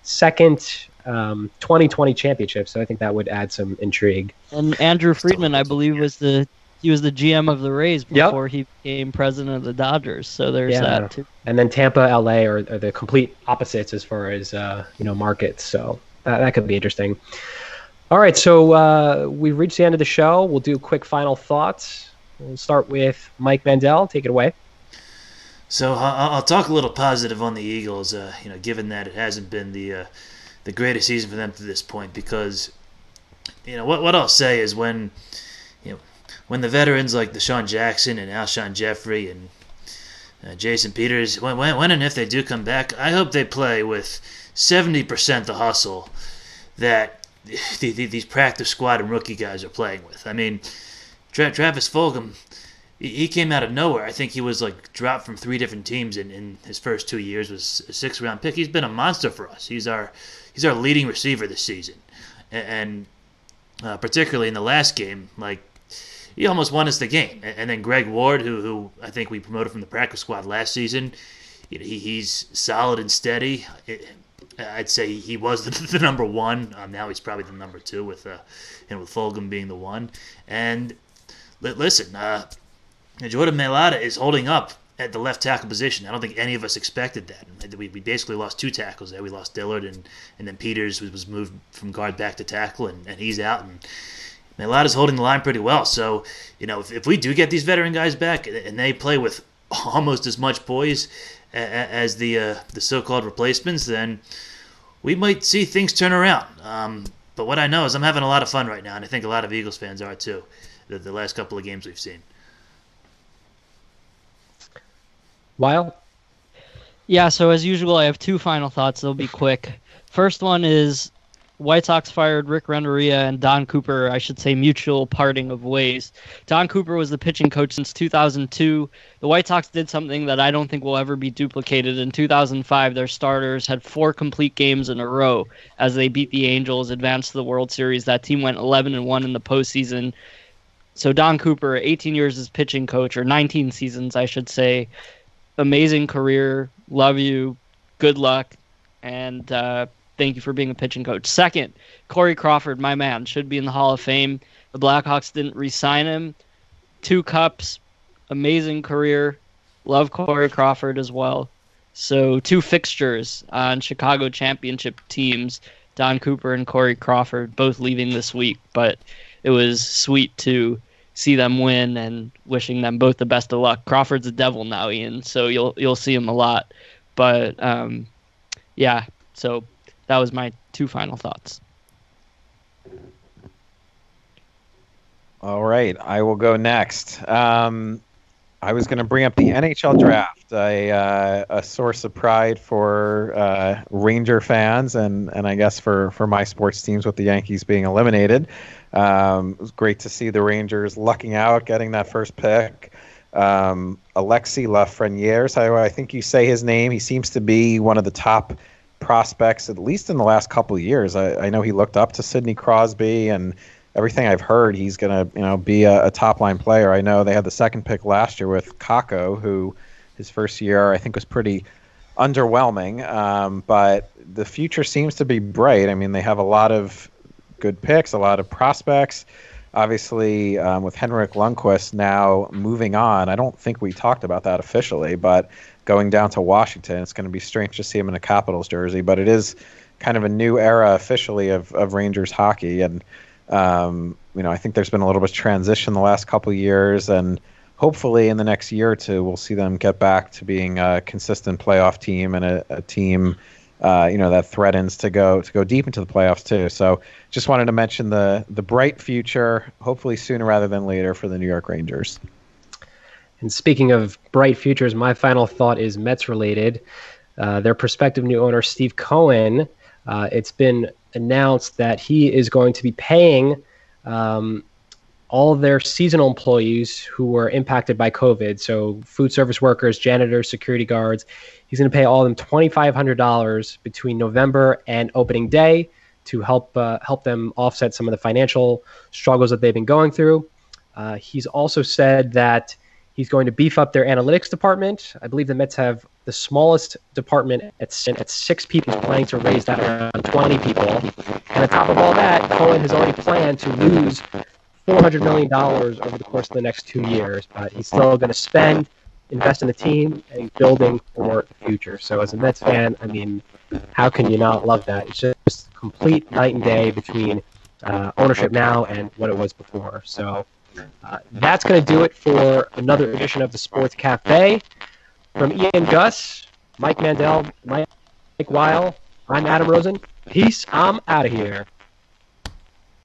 second um, 2020 championship. So I think that would add some intrigue. And Andrew Friedman, I believe, was the he was the GM of the Rays before yep. he became president of the Dodgers. So there's yeah. that too. And then Tampa, LA are, are the complete opposites as far as uh, you know markets. So that, that could be interesting. All right, so uh, we've reached the end of the show. We'll do quick final thoughts. We'll start with Mike Mandel. Take it away. So I'll talk a little positive on the Eagles. Uh, you know, given that it hasn't been the uh, the greatest season for them to this point, because you know what what I'll say is when you know when the veterans like DeSean Jackson and Alshon Jeffery and uh, Jason Peters, when, when when and if they do come back, I hope they play with seventy percent the hustle that these practice squad and rookie guys are playing with. I mean, Tra- Travis Fulgham he came out of nowhere. I think he was like dropped from three different teams in, in his first two years. Was a six round pick. He's been a monster for us. He's our he's our leading receiver this season, and, uh, particularly in the last game, like he almost won us the game. And, then Greg Ward, who who I think we promoted from the practice squad last season, he, he's solid and steady. I'd say he was the, [LAUGHS] the number one. Um, now he's probably the number two with uh, and with Fulgham being the one. And listen, uh, Jordan Mailata is holding up at the left tackle position. I don't think any of us expected that. We, we basically lost two tackles there. We lost Dillard, and, and then Peters was moved from guard back to tackle, and, and he's out. And Mailata's holding the line pretty well. So, you know, if, if we do get these veteran guys back and they play with [LAUGHS] almost as much poise as the uh, the so-called replacements, then we might see things turn around. Um, but what I know is I'm having a lot of fun right now, and I think a lot of Eagles fans are too. The, the last couple of games we've seen. Weil? Yeah, so as usual, I have two final thoughts. They'll be quick. First one is White Sox fired Rick Renteria and Don Cooper, I should say mutual parting of ways. Don Cooper was the pitching coach since 2002. The White Sox did something that I don't think will ever be duplicated. In 2005, their starters had four complete games in a row as they beat the Angels, advanced to the World Series. That team went 11 and 1 in the postseason. So Don Cooper, 18 years as pitching coach, or 19 seasons, I should say. Amazing career. Love you. Good luck. And uh, Thank you for being a pitching coach. Second, Corey Crawford, my man, should be in the Hall of Fame. The Blackhawks didn't re-sign him. Two cups, amazing career. Love Corey Crawford as well. So two fixtures on Chicago championship teams, Don Cooper and Corey Crawford, both leaving this week. But it was sweet to see them win and wishing them both the best of luck. Crawford's a devil now, Ian, so you'll you'll see him a lot. But um, yeah, so that was my two final thoughts. All right, I will go next. Um, I was going to bring up the NHL draft, a, uh, a source of pride for uh, Ranger fans, and, and I guess for, for my sports teams with the Yankees being eliminated. Um, it was great to see the Rangers lucking out, getting that first pick. Um, Alexi Lafreniere, I, I think you say his name. He seems to be one of the top prospects, at least in the last couple years. I, I know he looked up to Sidney Crosby, and everything I've heard, he's going to you know be a, a top line player. I know they had the second pick last year with Kakko, who his first year I think was pretty underwhelming, um, but the future seems to be bright. I mean, they have a lot of good picks, a lot of prospects. Obviously, um, with Henrik Lundqvist now moving on, I don't think we talked about that officially, but going down to Washington. It's going to be strange to see him in a Capitals jersey, but it is kind of a new era officially of, of Rangers hockey. And, um, you know, I think there's been a little bit of transition the last couple years. And hopefully in the next year or two, we'll see them get back to being a consistent playoff team and a, a team. Uh, you know that threatens to go to go deep into the playoffs too. So just wanted to mention the the bright future, hopefully sooner rather than later for the New York Rangers. And speaking of bright futures, my final thought is Mets related. Uh, their prospective new owner, Steve Cohen, uh, it's been announced that he is going to be paying um, all their seasonal employees who were impacted by COVID. So, food service workers, janitors, security guards. He's going to pay all of them $2,500 between November and opening day to help uh, help them offset some of the financial struggles that they've been going through. Uh, he's also said that He's going to beef up their analytics department. I believe the Mets have the smallest department at, at six people. Planning to raise that around 20 people. And on top of all that, Cohen has already planned to lose $400 million over the course of the next two years. But he's still going to spend, invest in the team, and building for the future. So as a Mets fan, I mean, how can you not love that? It's just complete night and day between uh, ownership now and what it was before. So uh, that's going to do it for another edition of the Sports Cafe. From Ian Gus, Mike Mandel, Mike Weil, I'm Adam Rosen. Peace. I'm out of here.